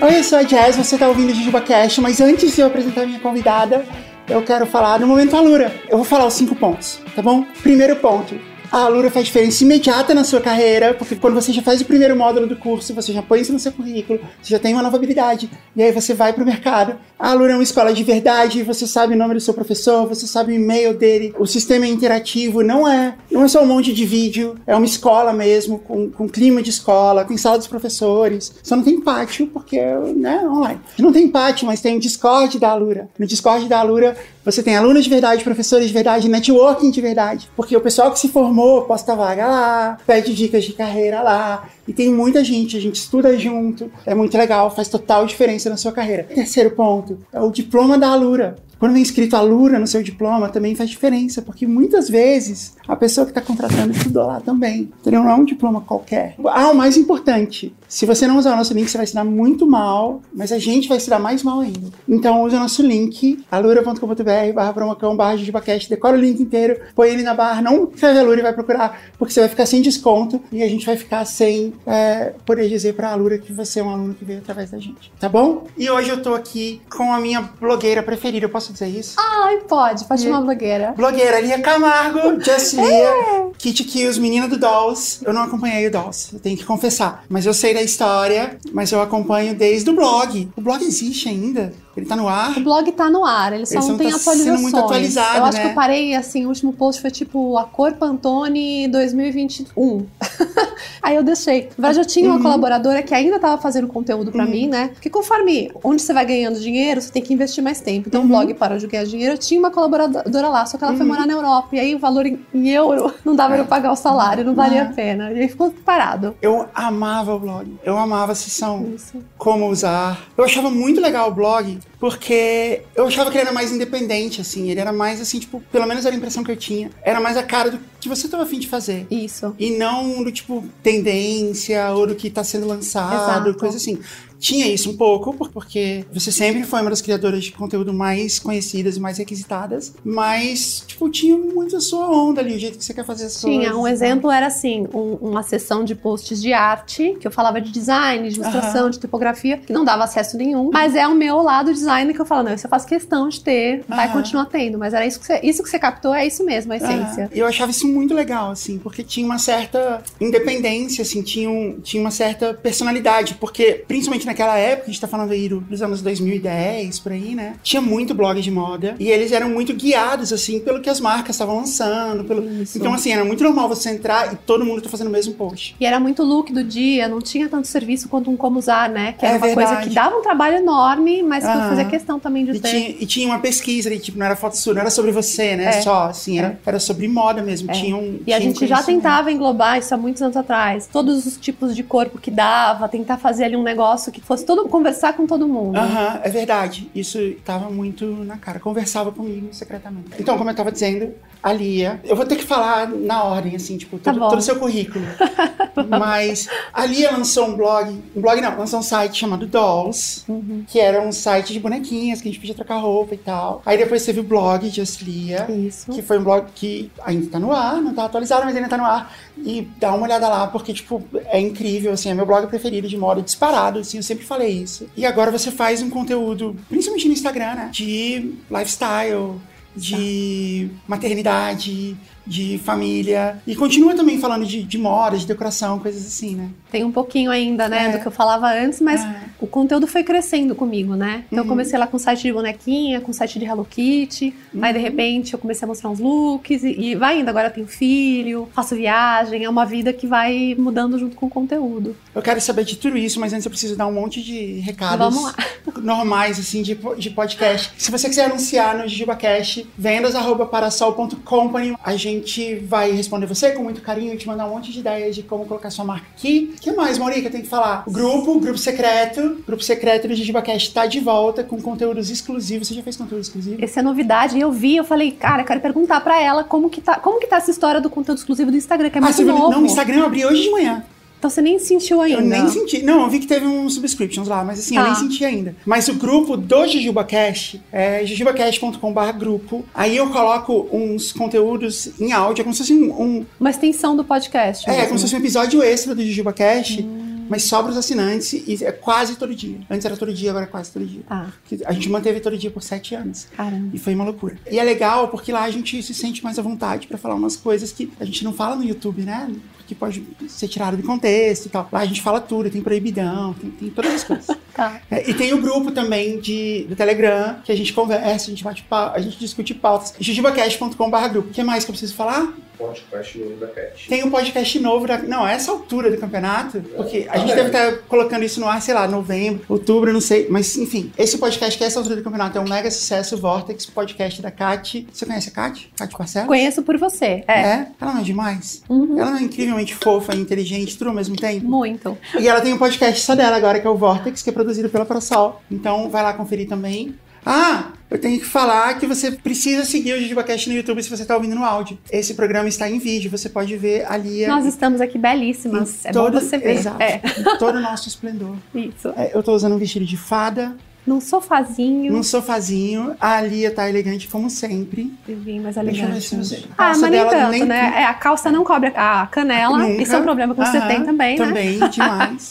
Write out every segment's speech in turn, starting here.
Oi, eu sou a Jazz, você está ouvindo o JujubaCast, mas antes de eu apresentar minha convidada, eu quero falar no Momento Alura. Eu vou falar os cinco pontos, tá bom? Primeiro ponto, a Alura faz diferença imediata na sua carreira, porque quando você já faz o primeiro módulo do curso, você já põe isso no seu currículo, você já tem uma nova habilidade, e aí você vai pro mercado. A Alura é uma escola de verdade, você sabe o nome do seu professor, você sabe o e-mail dele, o sistema é interativo, não é, não é só um monte de vídeo, é uma escola mesmo, com, com clima de escola, tem sala dos professores, só não tem pátio, porque né, online. Não tem pátio, mas tem o Discord da Alura. No Discord da Alura, você tem alunos de verdade, professores de verdade, networking de verdade, porque o pessoal que se formou posta vaga lá, pede dicas de carreira lá. E tem muita gente, a gente estuda junto, é muito legal, faz total diferença na sua carreira. Terceiro ponto é o diploma da Alura. Quando vem escrito Alura no seu diploma, também faz diferença, porque muitas vezes a pessoa que está contratando estudou lá também. Entendeu? Não é um diploma qualquer. Ah, o mais importante: se você não usar o nosso link, você vai se dar muito mal, mas a gente vai se dar mais mal ainda. Então, use o nosso link, alura.com.br, barra promocão, barra jujubacast, decora o link inteiro, põe ele na barra, não escreve Alura e vai procurar, porque você vai ficar sem desconto e a gente vai ficar sem é, poder dizer pra Alura que você é um aluno que veio através da gente. Tá bom? E hoje eu tô aqui com a minha blogueira preferida, eu posso dizer isso? Ai, pode, pode chamar blogueira. Blogueira, Lia Camargo, Just Lia, é. Kitty Kills, menina do Dolls. Eu não acompanhei o Dolls, eu tenho que confessar. Mas eu sei da história, mas eu acompanho desde o blog. O blog existe ainda? Ele tá no ar? O blog tá no ar, ele só ele não tem tá atualizações. Sendo muito atualizado, eu acho né? que eu parei, assim, o último post foi tipo a cor Pantone 2021. Aí eu deixei. Na verdade, eu tinha uma uhum. colaboradora que ainda tava fazendo conteúdo para uhum. mim, né? Porque conforme onde você vai ganhando dinheiro, você tem que investir mais tempo. Então uhum. o blog parou de ganhar dinheiro. Eu tinha uma colaboradora lá, só que ela foi uhum. morar na Europa. E aí o valor em, euro não dava pra pagar o salário, não valia a pena. E aí ficou parado. Eu amava o blog. Eu amava a sessão. Isso. Como usar. Eu achava muito legal o blog porque eu achava que ele era mais independente, assim. Ele era mais, assim, tipo, pelo menos era a impressão que eu tinha. Era mais a cara do que você estava afim de fazer. Isso. E não do, tipo, tendência ou do que está sendo lançado, Exato. coisa assim. Tinha isso um pouco, porque você sempre foi uma das criadoras de conteúdo mais conhecidas e mais requisitadas, mas, tipo, tinha muito a sua onda ali, o jeito que você quer fazer as tinha, coisas. Tinha, um né? exemplo era assim, um, uma sessão de posts de arte, que eu falava de design, de ilustração, uh -huh. de tipografia, que não dava acesso nenhum, mas é o meu lado design que eu falo, não, isso eu faço questão de ter, vai uh -huh. continuar tendo, mas era isso que você, isso que você captou, é isso mesmo, a essência. Uh -huh. Eu achava isso muito legal, assim, porque tinha uma certa independência, assim, tinha, um, tinha uma certa personalidade, porque, principalmente naquela época, a gente tá falando aí dos anos 2010, por aí, né? Tinha muito blog de moda e eles eram muito guiados, assim, pelo que as marcas estavam lançando. Pelo... Então, assim, era muito normal você entrar e todo mundo tá fazendo o mesmo post. E era muito look do dia, não tinha tanto serviço quanto um como usar, né? Que era é uma verdade. coisa que dava um trabalho enorme, mas que fazia questão também de e ter. Tinha, e tinha uma pesquisa ali, tipo, não era foto sua, não era sobre você, né? É. Só, assim, era, era sobre moda mesmo. É. Tinha um, e tinha a gente já tentava englobar isso há muitos anos atrás. Todos os tipos de corpo que dava, tentar fazer ali um negócio que fosse todo conversar com todo mundo. Aham, uhum, é verdade. Isso tava muito na cara. Conversava comigo secretamente. Então, como eu tava dizendo, a Lia, eu vou ter que falar na ordem, assim, tipo, todo, tá todo o seu currículo. Mas a Lia lançou um blog, um blog não, lançou um site chamado Dolls, uhum. que era um site de bonequinhas que a gente podia trocar roupa e tal. Aí depois teve o blog Just Lia, Isso. que foi um blog que ainda tá no ar, não tá atualizado, mas ainda tá no ar. E dá uma olhada lá, porque, tipo, é incrível, assim, é meu blog preferido de moda, disparado, assim, sempre falei isso. E agora você faz um conteúdo, principalmente no Instagram, né, de lifestyle, de maternidade, de família. E continua também falando de, de moda, de decoração, coisas assim, né? Tem um pouquinho ainda, né, é. do que eu falava antes, mas é. o conteúdo foi crescendo comigo, né? Então uhum. eu comecei lá com site de bonequinha, com site de Hello Kitty, uhum. aí de repente eu comecei a mostrar uns looks e, e vai indo. Agora eu tenho filho, faço viagem, é uma vida que vai mudando junto com o conteúdo. Eu quero saber de tudo isso, mas antes eu preciso dar um monte de recados normais, assim, de, de podcast. Se você quiser anunciar no JujubaCast, vendas.parasol.company, a gente gente vai responder você com muito carinho e te mandar um monte de ideias de como colocar sua marca aqui. O que mais, Maurica, tem que falar? O grupo, grupo secreto. Grupo secreto do JujubaCast está de volta com conteúdos exclusivos. Você já fez conteúdo exclusivo? Essa é novidade. Eu vi, eu falei, cara, eu quero perguntar para ela como que, tá, como que tá essa história do conteúdo exclusivo do Instagram, que é ah, muito novo. Não, o Instagram eu abri hoje de manhã. Então você nem sentiu ainda. Eu nem senti. Não, eu vi que teve uns subscriptions lá, mas assim, eu Tá. nem senti ainda. Mas o grupo do JujubaCast é jujubacast.com.br grupo. Aí eu coloco uns conteúdos em áudio, é como se fosse um. um- Uma extensão do podcast. é, mesmo. como se fosse um episódio extra do JujubaCast, Hum. mas só para os assinantes e é quase todo dia. Antes era todo dia, agora é quase todo dia. Ah, A gente manteve todo dia por sete anos. caramba. E foi uma loucura. E é legal porque lá a gente se sente mais à vontade pra falar umas coisas que a gente não fala no YouTube, né? Que pode ser tirado do contexto e tal. Lá a gente fala tudo, tem proibidão, tem, tem todas as coisas. Tá. É, e tem o grupo também de, do Telegram, que a gente conversa, a gente bate a gente discute pautas. jujubacast.com.br grupo. O que mais que eu preciso falar? Podcast novo da Cat. Tem um podcast novo, da, não, a essa altura do campeonato, porque a gente deve estar colocando isso no ar, sei lá, novembro, outubro, não sei, mas enfim, esse podcast que é essa altura do campeonato é um mega sucesso, o Vortex, podcast da Kat. Você conhece a Kat? Kat Parcela? Conheço por você. É. É? Ela não é demais? Uhum. Ela não é incrivelmente fofa e inteligente, tudo ao mesmo tempo? Muito. E ela tem um podcast só dela agora, que é o Vortex, que é produzido pela ProSol. Então vai lá conferir também. Ah, eu tenho que falar que você precisa seguir o JujubaCast no YouTube se você está ouvindo no áudio. Esse programa está em vídeo, você pode ver ali. Nós estamos aqui belíssimas. É todo, bom você ver. Exato, É, todo o nosso esplendor. isso. É, eu tô usando um vestido de fada, Num sofazinho. num sofazinho. A Lia tá elegante como sempre. Eu vim mais Deixa eu ver elegante. se você. Ah, calça mas nem dela tanto, nem- né? É, a calça não cobre a canela. Nunca. Isso é um problema que você Aham, tem também, né? Também, demais.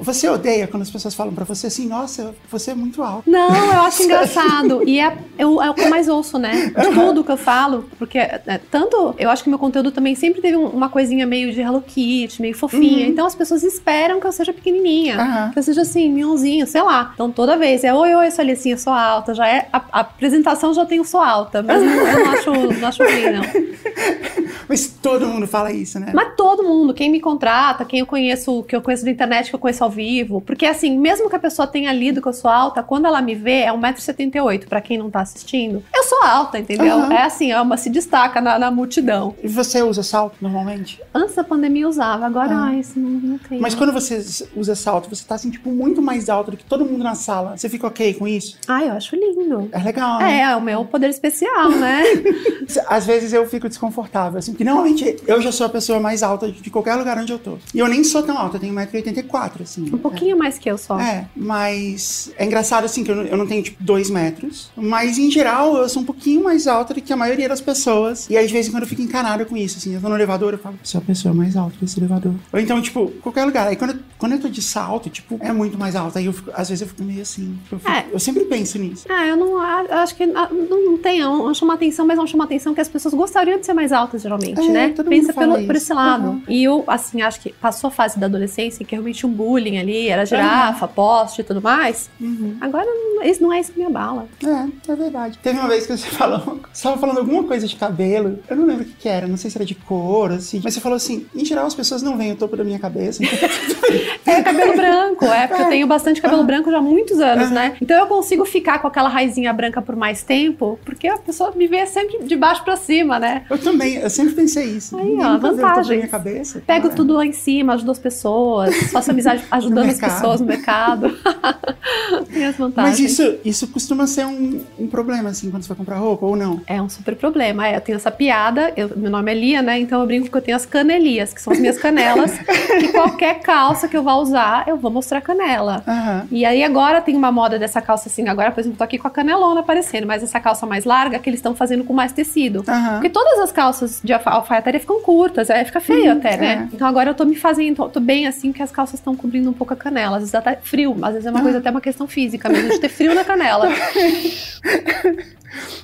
você odeia quando as pessoas falam pra você assim, nossa, você é muito alto. Não, eu acho engraçado. E é, eu, é o que eu mais ouço, né? De tudo que eu falo. Porque é, tanto eu acho que meu conteúdo também sempre teve um- uma coisinha meio de Hello Kitty, meio fofinha. Uhum. Então as pessoas esperam que eu seja pequenininha. Aham. Que eu seja assim, mionzinho, sei lá. Então toda vez é oi, oi, sou Alicinha, sou alta. Já é. A, a apresentação já tem o sou alta. Mas não, eu não acho, não acho ruim, não. Mas todo mundo fala isso, né? Mas todo mundo, quem me contrata, quem eu conheço, que eu conheço da internet, que eu conheço ao vivo. Porque assim, mesmo que a pessoa tenha lido que eu sou alta, quando ela me vê, é 1,78m, pra quem não tá assistindo. Eu sou alta, entendeu? Aham. É assim, é uma se destaca na, na multidão. E você usa salto normalmente? Antes da pandemia eu usava, agora, Ah. ai, isso não, não tem. Mas quando você usa salto, você tá assim, tipo, muito mais alto do que todo mundo na sala. Você fica ok com isso? Ai, eu acho lindo. É legal, né? É, é o meu poder especial, né? Às vezes eu fico desconfortável, assim, porque normalmente eu já sou a pessoa mais alta de qualquer lugar onde eu tô. E eu nem sou tão alta, eu tenho 1,84m, assim. Um pouquinho mais que eu só. É, mas é engraçado assim que eu não, eu não tenho tipo 2 metros, mas em geral eu sou um pouquinho mais alta do que a maioria das pessoas. E aí de vez em quando eu fico encanado com isso, assim, eu tô no elevador, eu falo, sou a pessoa mais alta desse elevador. Ou então, tipo, qualquer lugar. Aí quando eu, quando eu tô de salto, tipo, é muito mais alto. Aí eu fico, às vezes eu fico meio assim. Eu, fico- É. eu sempre penso nisso. Ah, eu não a- eu acho que ah, não, não tem, não, chama atenção, mas não chama atenção que as pessoas gostariam de ser mais altas, geralmente, É, né? Pensa pelo, por esse lado. Uhum. E eu, assim, acho que passou a fase da adolescência, que realmente um bullying ali, era girafa, poste e tudo mais. Uhum. Agora, não- isso não é isso que me abala. É, é verdade. Teve uma vez que você falou, você tava falando alguma coisa de cabelo, eu não lembro o que, que era, não sei se era de cor, assim, mas você falou assim, em geral as pessoas não veem o topo da minha cabeça. É cabelo branco, é, porque eu tenho bastante cabelo Uhum. branco já há muitos anos, Uhum. né? Então eu consigo ficar com aquela raizinha branca por mais tempo, porque a pessoa me vê sempre de baixo pra cima, né? Eu também, eu sempre pensei isso. Aí, Ninguém ó, minha cabeça. Pego tudo lá em cima, ajudo as pessoas, faço amizade ajudando as pessoas no mercado. Tem as vantagens. Mas isso, isso costuma ser um, um problema, assim, quando você vai comprar roupa, ou não? É um super problema. É, eu tenho essa piada, eu- meu nome é Lia, né? Então eu brinco que eu tenho as canelias, que são as minhas canelas. que qualquer calça que eu vá usar, eu vou mostrar canela. Aham. E aí agora tem uma moda dessa calça assim, agora, por exemplo, tô aqui com a canelona aparecendo, mas essa calça mais larga que eles estão fazendo com mais tecido. Aham. Porque todas as calças de alfa- alfaiataria ficam curtas, aí fica feio até, né? é. Então agora eu tô me fazendo, tô, tô bem assim, que as calças estão cobrindo um pouco a canela. Às vezes dá até frio, às vezes é uma Ah. coisa até uma questão física mesmo, de ter frio na canela.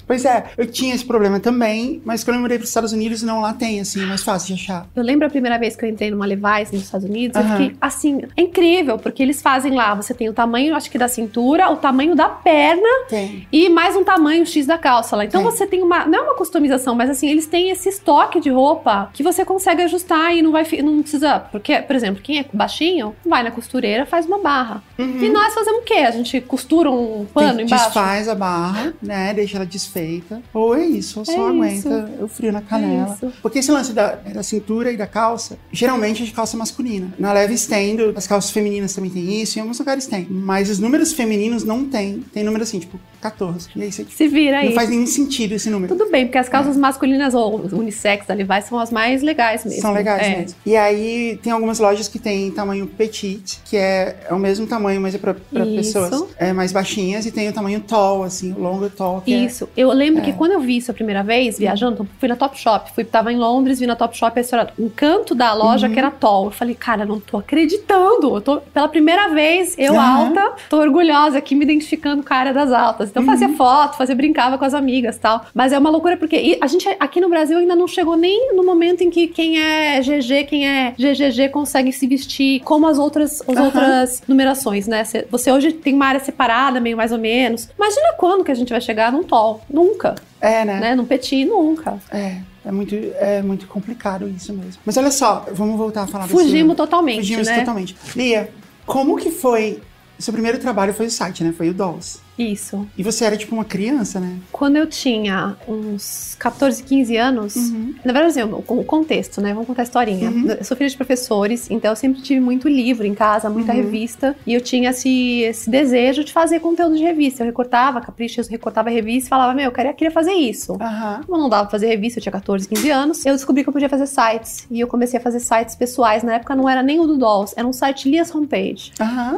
Pois é, eu tinha esse problema também, mas quando eu mudei para os Estados Unidos, não lá tem, assim, é mais fácil de achar. Eu lembro a primeira vez que eu entrei numa Levi's nos Estados Unidos, eu Aham. fiquei assim, é incrível, porque eles fazem lá, você tem o tamanho, acho que da cintura, o tamanho da perna Tem. e mais um tamanho X da calça lá. Então Tem. você tem uma, não é uma customização, mas assim, eles têm esse estoque de roupa que você consegue ajustar e não vai, não precisa, porque, por exemplo, quem é baixinho, vai na costureira, faz uma barra. Uhum. E nós fazemos o quê? A gente costura um pano Tem- embaixo? Desfaz a barra, né? Deixa ela ela desfeita. Ou é isso, ou só É aguenta o frio na canela. isso. Porque esse lance da, da cintura e da calça, geralmente é de calça masculina. Na leve estendo, as calças femininas também tem isso, em alguns lugares tem. Mas os números femininos não tem. Tem número assim, tipo, 14. E aí você Se vira aí. não faz nenhum sentido esse número. Tudo bem, porque as calças masculinas ou unissex da Levi's são as mais legais mesmo. São legais É. mesmo. E aí tem algumas lojas que tem tamanho petite, que é, é o mesmo tamanho, mas é Isso. pessoas é, mais baixinhas, e tem o tamanho tall, assim, o longo tall, é- Isso. Eu lembro que quando eu vi isso a primeira vez, viajando, fui na Top Shop. Fui, tava em Londres, vi na Top Shop, esse era um canto da loja Uhum. que era tall. Eu falei, cara, não tô acreditando. Eu tô, pela primeira vez, eu Aham. alta, tô orgulhosa aqui, me identificando com a área das altas. Então, fazia Uhum. foto, fazia, brincava com as amigas tal. Mas é uma loucura, porque a gente aqui no Brasil ainda não chegou nem no momento em que quem é GG, quem é GGG consegue se vestir como as outras, as Aham. outras numerações, né? Cê- Você hoje tem uma área separada, meio mais ou menos. Imagina quando que a gente vai chegar num tall? Nunca, é, né? né? Num petit, nunca. É, é muito, é muito complicado isso mesmo. Mas olha só, vamos voltar a falar desse- Fugimos totalmente, Fugimos né? totalmente. Lia, como que foi... Seu primeiro trabalho foi o site, né? Foi o Dolls. Isso. E você era tipo uma criança, né? Quando eu tinha uns 14, 15 anos, Uhum. na verdade, assim, o contexto, né? Vamos contar a historinha. Uhum. Eu sou filha de professores, então eu sempre tive muito livro em casa, muita Uhum. revista, e eu tinha esse, esse desejo de fazer conteúdo de revista. Eu recortava caprichos, recortava revista e falava, meu, eu queria, queria fazer isso. Como não dava pra fazer revista, eu tinha 14, 15 anos, eu descobri que eu podia fazer sites. E eu comecei a fazer sites pessoais. Na época não era nem o do Dolls, era um site Lias Homepage.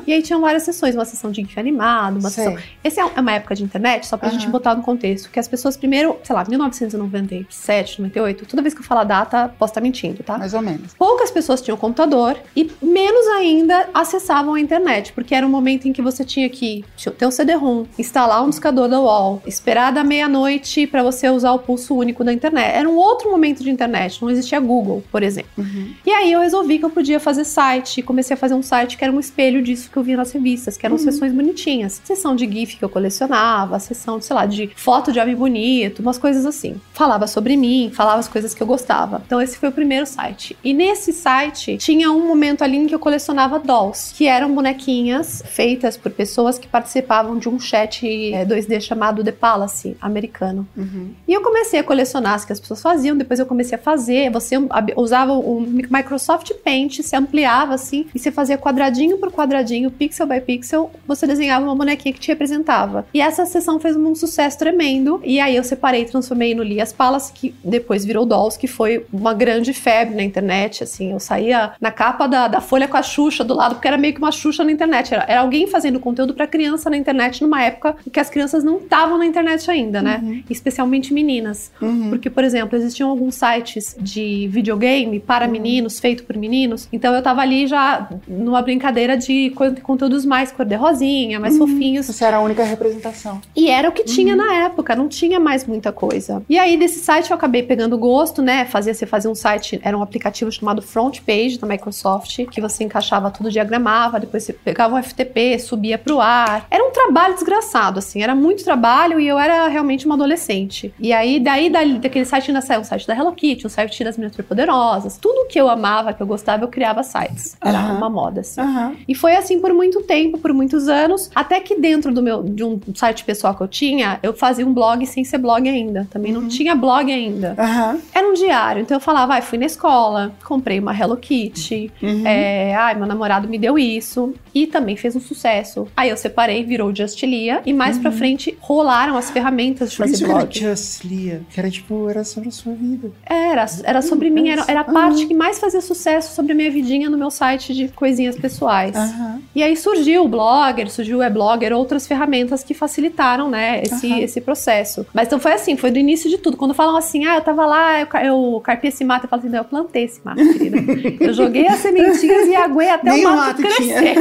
E aí tinham várias sessões, uma sessão de GIF animado, uma Sei. sessão. Essa é uma época de internet, só pra Aham. gente botar no contexto, que as pessoas primeiro, sei lá, 1997, 98, toda vez que eu falar data, posso estar mentindo, tá? Mais ou menos. Poucas pessoas tinham computador e menos ainda acessavam a internet, porque era um momento em que você tinha que ter um CD-ROM, instalar um discador da UOL, esperar da meia-noite pra você usar o pulso único da internet. Era um outro momento de internet, não existia Google, por exemplo. Uhum. E aí eu resolvi que eu podia fazer site, comecei a fazer um site que era um espelho disso que eu via nas revistas, que eram sessões bonitinhas. Sessão de GIF que eu colecionava, sessão, sei lá, de foto de homem bonito, umas coisas assim. Falava sobre mim, falava as coisas que eu gostava. Então esse foi o primeiro site. E nesse site tinha um momento ali em que eu colecionava dolls, que eram bonequinhas feitas por pessoas que participavam de um chat é, 2D chamado The Palace, americano. Uhum. E eu comecei a colecionar as que as pessoas faziam, depois eu comecei a fazer. Você usava o Microsoft Paint, se ampliava assim, e você fazia quadradinho por quadradinho, pixel by pixel, você desenhava uma bonequinha que te representava. E essa sessão fez um sucesso tremendo. E aí eu separei e transformei no Lias Palace, que depois virou Dolls, que foi uma grande febre na internet. Assim, eu saía na capa da, da Folha com a Xuxa do lado, porque era meio que uma Xuxa na internet. Era, era alguém fazendo conteúdo pra criança na internet numa época em que as crianças não estavam na internet ainda, né? Especialmente meninas. Uhum. Porque, por exemplo, existiam alguns sites de videogame para meninos, feito por meninos. Então eu tava ali já numa brincadeira de co- conteúdos mais cor-de-rosinha, mais fofinhos. Você era a única representação. E era o que tinha na época, não tinha mais muita coisa. E aí, desse site, eu acabei pegando gosto, né? Fazia, você fazia um site, era um aplicativo chamado Front Page da Microsoft, que você encaixava tudo, diagramava, depois você pegava um FTP, subia pro ar. Era um trabalho desgraçado, assim, era muito trabalho e eu era realmente uma adolescente. E aí, daí, dali, daquele site ainda saiu um site da Hello Kitty, um site das Meninas Poderosas. Tudo que eu amava, que eu gostava, eu criava sites. Era Aham. uma moda, assim. Aham. E foi assim por muito tempo, por muitos anos, até que dentro do meu de um site pessoal que eu tinha, eu fazia um blog sem ser blog ainda. Também não tinha blog ainda. Aham. Era um diário. Então eu falava, ai, fui na escola, comprei uma Hello Kitty. Uhum. É, ai, meu namorado me deu isso. E também fez um sucesso. Aí eu separei, virou Just Lia. E mais pra frente rolaram as ferramentas de Por fazer isso que era blog. Just Lia, que era tipo, era sobre a sua vida. Era, era sobre mim, era, era a parte que mais fazia sucesso sobre a minha vidinha no meu site de coisinhas pessoais. E aí surgiu o Blogger, surgiu o e-blogger, outras ferramentas que facilitaram, né, esse, Aham. esse processo. Mas então foi assim, foi do início de tudo. Quando falam assim, ah, eu tava lá, eu, eu carpei esse mato, eu falo assim, não, eu plantei esse mato, querida. eu joguei as sementinhas e aguei até Nem o mato, mato crescer.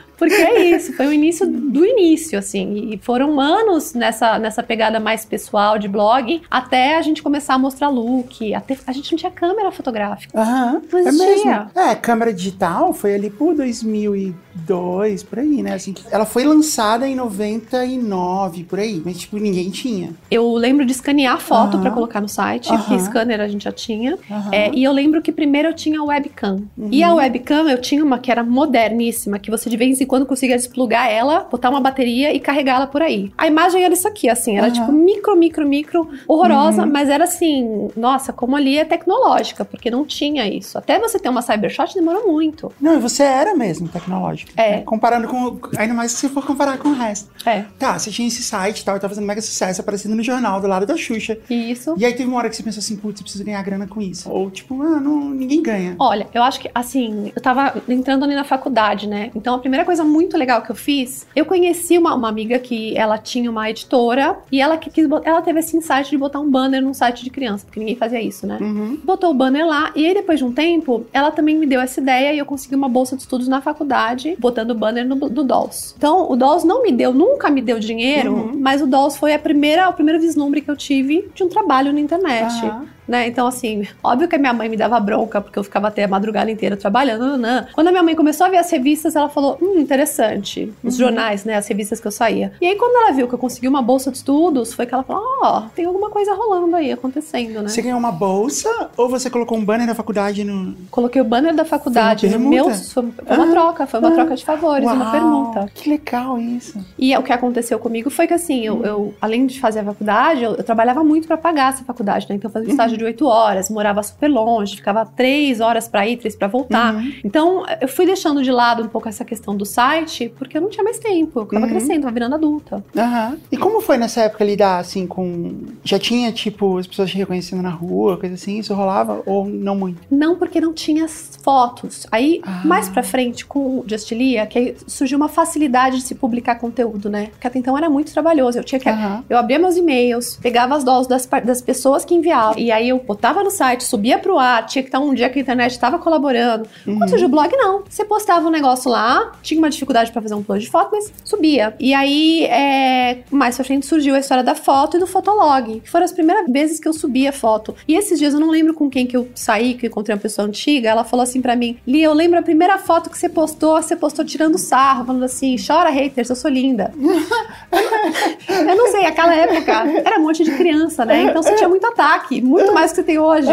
Porque é isso, foi o início do início, assim. E foram anos nessa, nessa pegada mais pessoal de blog, até a gente começar a mostrar look. Até, a gente não tinha câmera fotográfica. Aham. Não É existia. mesmo. É, câmera digital foi ali por 2002, por aí, né? Assim, ela foi lançada em 99, por aí, mas tipo, ninguém tinha. Eu lembro de escanear a foto Aham. pra colocar no site, porque Aham. scanner a gente já tinha. Aham. É, e eu lembro que primeiro eu tinha a webcam. E a webcam eu tinha uma que era moderníssima, que você de vez em quando conseguia desplugar ela, botar uma bateria e carregá-la por aí. A imagem era isso aqui, assim, era Aham. tipo micro, micro, micro, horrorosa, Uhum. mas era assim, nossa, como ali é tecnológica, porque não tinha isso. Até você ter uma Cybershot demorou muito. Não, e você era mesmo tecnológico. É. né? Comparando com. Ainda mais se for comparar com o resto. É, Tá, você tinha esse site e tal, e tava fazendo mega sucesso, aparecendo no jornal do lado da Xuxa. isso. E aí teve uma hora que você pensou assim, putz, eu preciso ganhar grana com isso. Ou tipo, ah, não, ninguém ganha. Olha, eu acho que, assim, eu tava entrando ali na faculdade, né? Então, a primeira coisa muito legal que eu fiz, eu conheci uma, uma amiga que ela tinha uma editora e ela que quis, ela teve esse insight de botar um banner num site de criança, porque ninguém fazia isso, né? Uhum. Botou o banner lá e aí depois de um tempo, ela também me deu essa ideia e eu consegui uma bolsa de estudos na faculdade, botando o banner no, no Dolls. Então, o Dolls não me deu, nunca me deu dinheiro, Uhum. mas o Dolls foi a primeira, o primeiro vislumbre que eu tive de um trabalho na internet. Aham. Né? Então, assim, óbvio que a minha mãe me dava bronca, porque eu ficava até a madrugada inteira trabalhando. nananã. Quando a minha mãe começou a ver as revistas, ela falou: hum, interessante. Os Uhum. jornais, né? As revistas que eu saía. E aí, quando ela viu que eu consegui uma bolsa de estudos, foi que ela falou: ó, tem alguma coisa rolando aí, acontecendo, né? Você ganhou uma bolsa ou você colocou um banner na faculdade no. Coloquei o banner da faculdade no uma meu. Foi uma Ah, troca, foi uma ah. troca de favores, uma Uau, permuta. Que legal isso. E o que aconteceu comigo foi que, assim, eu, eu, além de fazer a faculdade, eu, eu trabalhava muito pra pagar essa faculdade, né? Então, eu fazia um estágio de oito horas, morava super longe, ficava três horas pra ir, três pra voltar. Uhum. Então, eu fui deixando de lado um pouco essa questão do site, porque eu não tinha mais tempo. Eu tava Uhum. crescendo, tava virando adulta. Aham. E como foi nessa época lidar, assim, com. Já tinha, tipo, as pessoas te reconhecendo na rua, coisa assim? Isso rolava? Ou não muito? Não porque não tinha fotos. Aí, Ah. mais pra frente, com o Justilia, que surgiu uma facilidade de se publicar conteúdo, né? Porque até então era muito trabalhoso. Eu tinha que. Eu abria meus e-mails, pegava as doses das, das pessoas que enviavam, e aí eu botava no site, subia pro ar, tinha que estar um dia que a internet estava colaborando. Uhum. Quando surgiu o blog, não. Você postava um negócio lá, tinha uma dificuldade pra fazer um upload de foto, mas subia. E aí, é, mais pra frente, surgiu a história da foto e do fotolog, que foram as primeiras vezes que eu subia foto. E esses dias eu não lembro com quem que eu saí, que eu encontrei uma pessoa antiga, ela falou assim pra mim: Li, eu lembro a primeira foto que você postou, você postou tirando sarro, falando assim: chora haters, eu sou linda. Eu não sei, aquela época era um monte de criança, né? Então você tinha muito ataque, muito mais do que você tem hoje.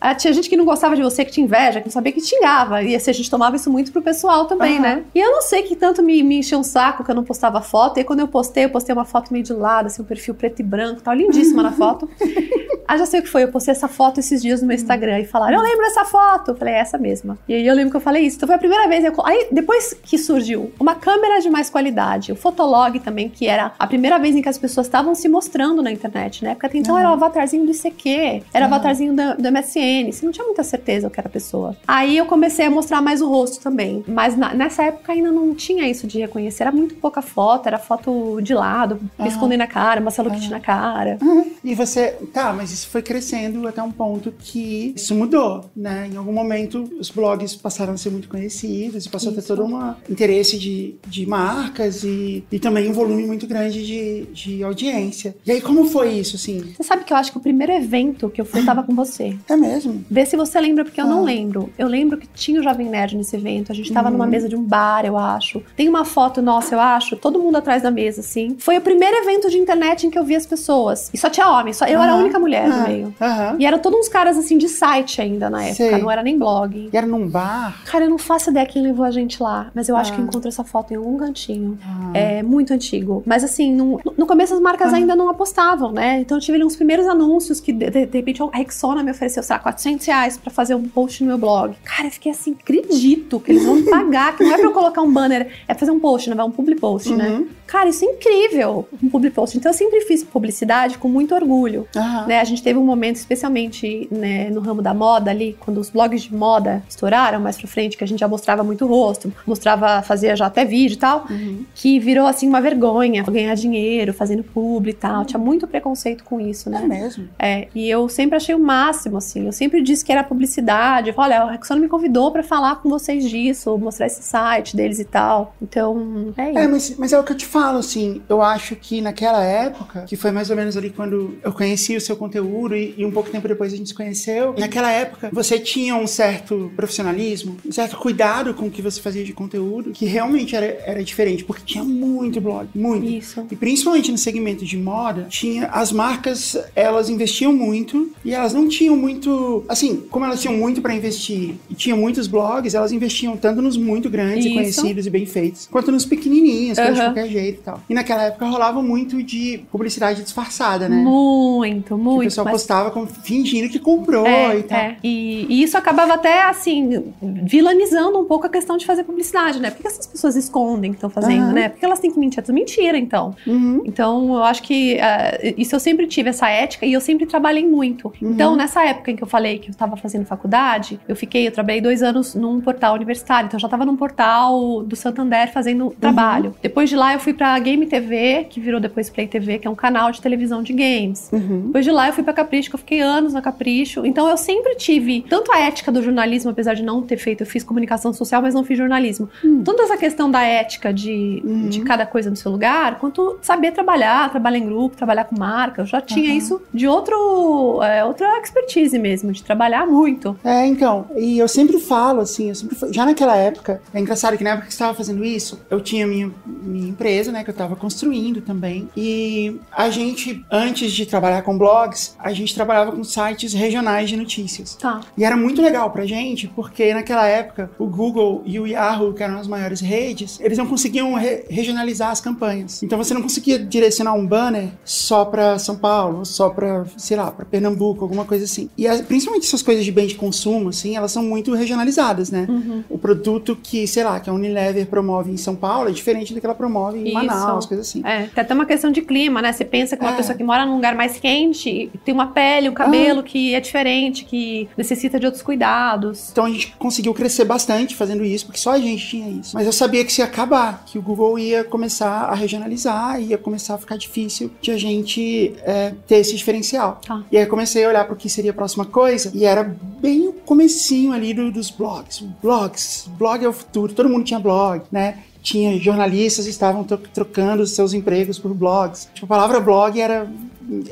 Ah, Tinha gente que não gostava de você, que te inveja, que não sabia que te xingava. E assim, a gente tomava isso muito pro pessoal também, Aham. né? E eu não sei que tanto me, me encheu um saco que eu não postava foto. E aí, quando eu postei, eu postei uma foto meio de lado, assim, um perfil preto e branco, tal, lindíssima na foto. Ah, já sei o que foi. Eu postei essa foto esses dias no meu Instagram e falaram: Eu lembro dessa foto. Eu falei: É essa mesma. E aí eu lembro que eu falei isso. Então foi a primeira vez. eu- Aí depois que surgiu uma câmera de mais qualidade, o Fotolog também, que era a primeira vez em que as pessoas estavam se mostrando na internet, né? Porque até então era o avatarzinho do ICQ, era o avatarzinho da- do MSN. Você não tinha muita certeza o que era a pessoa. Aí eu comecei a mostrar mais o rosto também. Mas na- nessa época ainda não tinha isso de reconhecer. Era muito pouca foto, era foto de lado, Aham. escondendo a cara, uma Kitty na cara. E você. Tá, mas isso foi crescendo até um ponto que isso mudou, né? Em algum momento os blogs passaram a ser muito conhecidos e passou a ter Isso. todo um interesse de, de marcas e, e também um volume muito grande de, de audiência. E aí, como foi isso, assim? Você sabe que eu acho que o primeiro evento que eu fui eu tava com você. É mesmo? Vê se você lembra, porque eu Ah. não lembro. Eu lembro que tinha o Jovem Nerd nesse evento. A gente tava Uhum. numa mesa de um bar, eu acho. Tem uma foto nossa, eu acho, todo mundo atrás da mesa, assim. Foi o primeiro evento de internet em que eu vi as pessoas. E só tinha homem, só eu era a única mulher no Ah, meio. E eram todos uns caras assim de site ainda na época, Sei. não era nem blog. E era num bar? Cara, eu não faço ideia quem levou a gente lá, mas eu acho Ah. que eu encontro essa foto em algum cantinho. Ah. É muito antigo. Mas assim, no, no começo as marcas Ah. ainda não apostavam, né? Então eu tive ali uns primeiros anúncios que de, de, de repente a Rexona me ofereceu, sei lá, 400 reais pra fazer um post no meu blog. Cara, eu fiquei assim, acredito que eles vão me pagar, que não é pra eu colocar um banner, é fazer um post, né? Vai um public post, né? Uhum. Cara, isso é incrível, um public post. Então eu sempre fiz publicidade com muito orgulho. Aham. Né, a gente teve um momento, especialmente né, no ramo da moda ali, quando os blogs de moda estouraram mais pra frente, que a gente já mostrava muito o rosto, mostrava, fazia já até vídeo e tal, Uhum. que virou assim uma vergonha ganhar dinheiro fazendo publi e tal. Tinha muito preconceito com isso, É né? mesmo? É, e eu sempre achei o máximo, assim. Eu sempre disse que era publicidade. Olha, a Rexona me convidou pra falar com vocês disso, mostrar esse site deles e tal. Então, é isso. É, mas, mas é o que eu te falo assim, eu acho que naquela época, que foi mais ou menos ali quando eu conheci o seu conteúdo e, e um pouco tempo depois a gente se conheceu, naquela época você tinha um certo profissionalismo, um certo cuidado com o que você fazia de conteúdo, que realmente era, era diferente, porque tinha muito blog, muito. Isso. E principalmente no segmento de moda, tinha as marcas, elas investiam muito e elas não tinham muito, assim, como elas tinham muito para investir e tinha muitos blogs, elas investiam tanto nos muito grandes Isso. e conhecidos e bem feitos, quanto nos pequenininhos, que era de qualquer jeito e tal. E naquela época rolava muito de publicidade disfarçada, né? Muito, Que o muito. pessoal mas- postava como fingindo que comprou É, e tal. é. E, e isso acabava até, assim, vilanizando um pouco a questão de fazer publicidade, né? Por que essas pessoas escondem que estão fazendo, Aham. né? Porque elas têm que mentir. É tudo mentira, então. Uhum. Então, eu acho que eh, isso eu sempre tive, essa ética, e eu sempre trabalhei muito. Uhum. Então, nessa época em que eu falei que eu estava fazendo faculdade, eu fiquei, eu trabalhei dois anos num portal universitário. Então, eu já estava num portal do Santander fazendo trabalho. Depois de lá, eu fui pra Game TV, que virou depois Play TV, que é um canal de televisão de games. Uhum. Depois de lá eu fui pra Capricho, que eu fiquei anos na Capricho. Então eu sempre tive tanto a ética do jornalismo, apesar de não ter feito, eu fiz comunicação social, mas não fiz jornalismo. Toda essa questão da ética de, Uhum. de cada coisa no seu lugar, quanto saber trabalhar, trabalhar em grupo, trabalhar com marca. Eu já tinha isso de outro, é, outra expertise mesmo, de trabalhar muito. É, então, e eu sempre falo, assim, eu sempre já naquela época, é engraçado que na época que estava fazendo isso, eu tinha minha, minha empresa, né, que eu estava construindo também, e a gente, antes de trabalhar com blogs, a gente trabalhava com sites regionais de notícias. Tá. E era muito legal pra gente, porque naquela época o Google e o Yahoo, que eram as maiores redes, eles não conseguiam re- regionalizar as campanhas. Então você não conseguia direcionar um banner só pra São Paulo, só pra, sei lá, pra Pernambuco, alguma coisa assim. E as- principalmente essas coisas de bem de consumo, assim, elas são muito regionalizadas, né? Uhum. O produto que, sei lá, que a Unilever promove em São Paulo é diferente do que ela promove em. Manaus, coisas assim. É, tem até uma questão de clima, né? Você pensa que uma É. pessoa que mora num lugar mais quente tem uma pele, um cabelo que é diferente, que necessita de outros cuidados. Então a gente conseguiu crescer bastante fazendo isso, porque só a gente tinha isso. Mas eu sabia que isso ia acabar, que o Google ia começar a regionalizar, ia começar a ficar difícil de a gente é, ter esse diferencial. Tá. E aí eu comecei a olhar para o que seria a próxima coisa, e era bem o comecinho ali do- dos blogs. Blogs, blog é o futuro, todo mundo tinha blog, né? Tinha jornalistas que estavam tro- trocando seus empregos por blogs. Tipo, a palavra blog era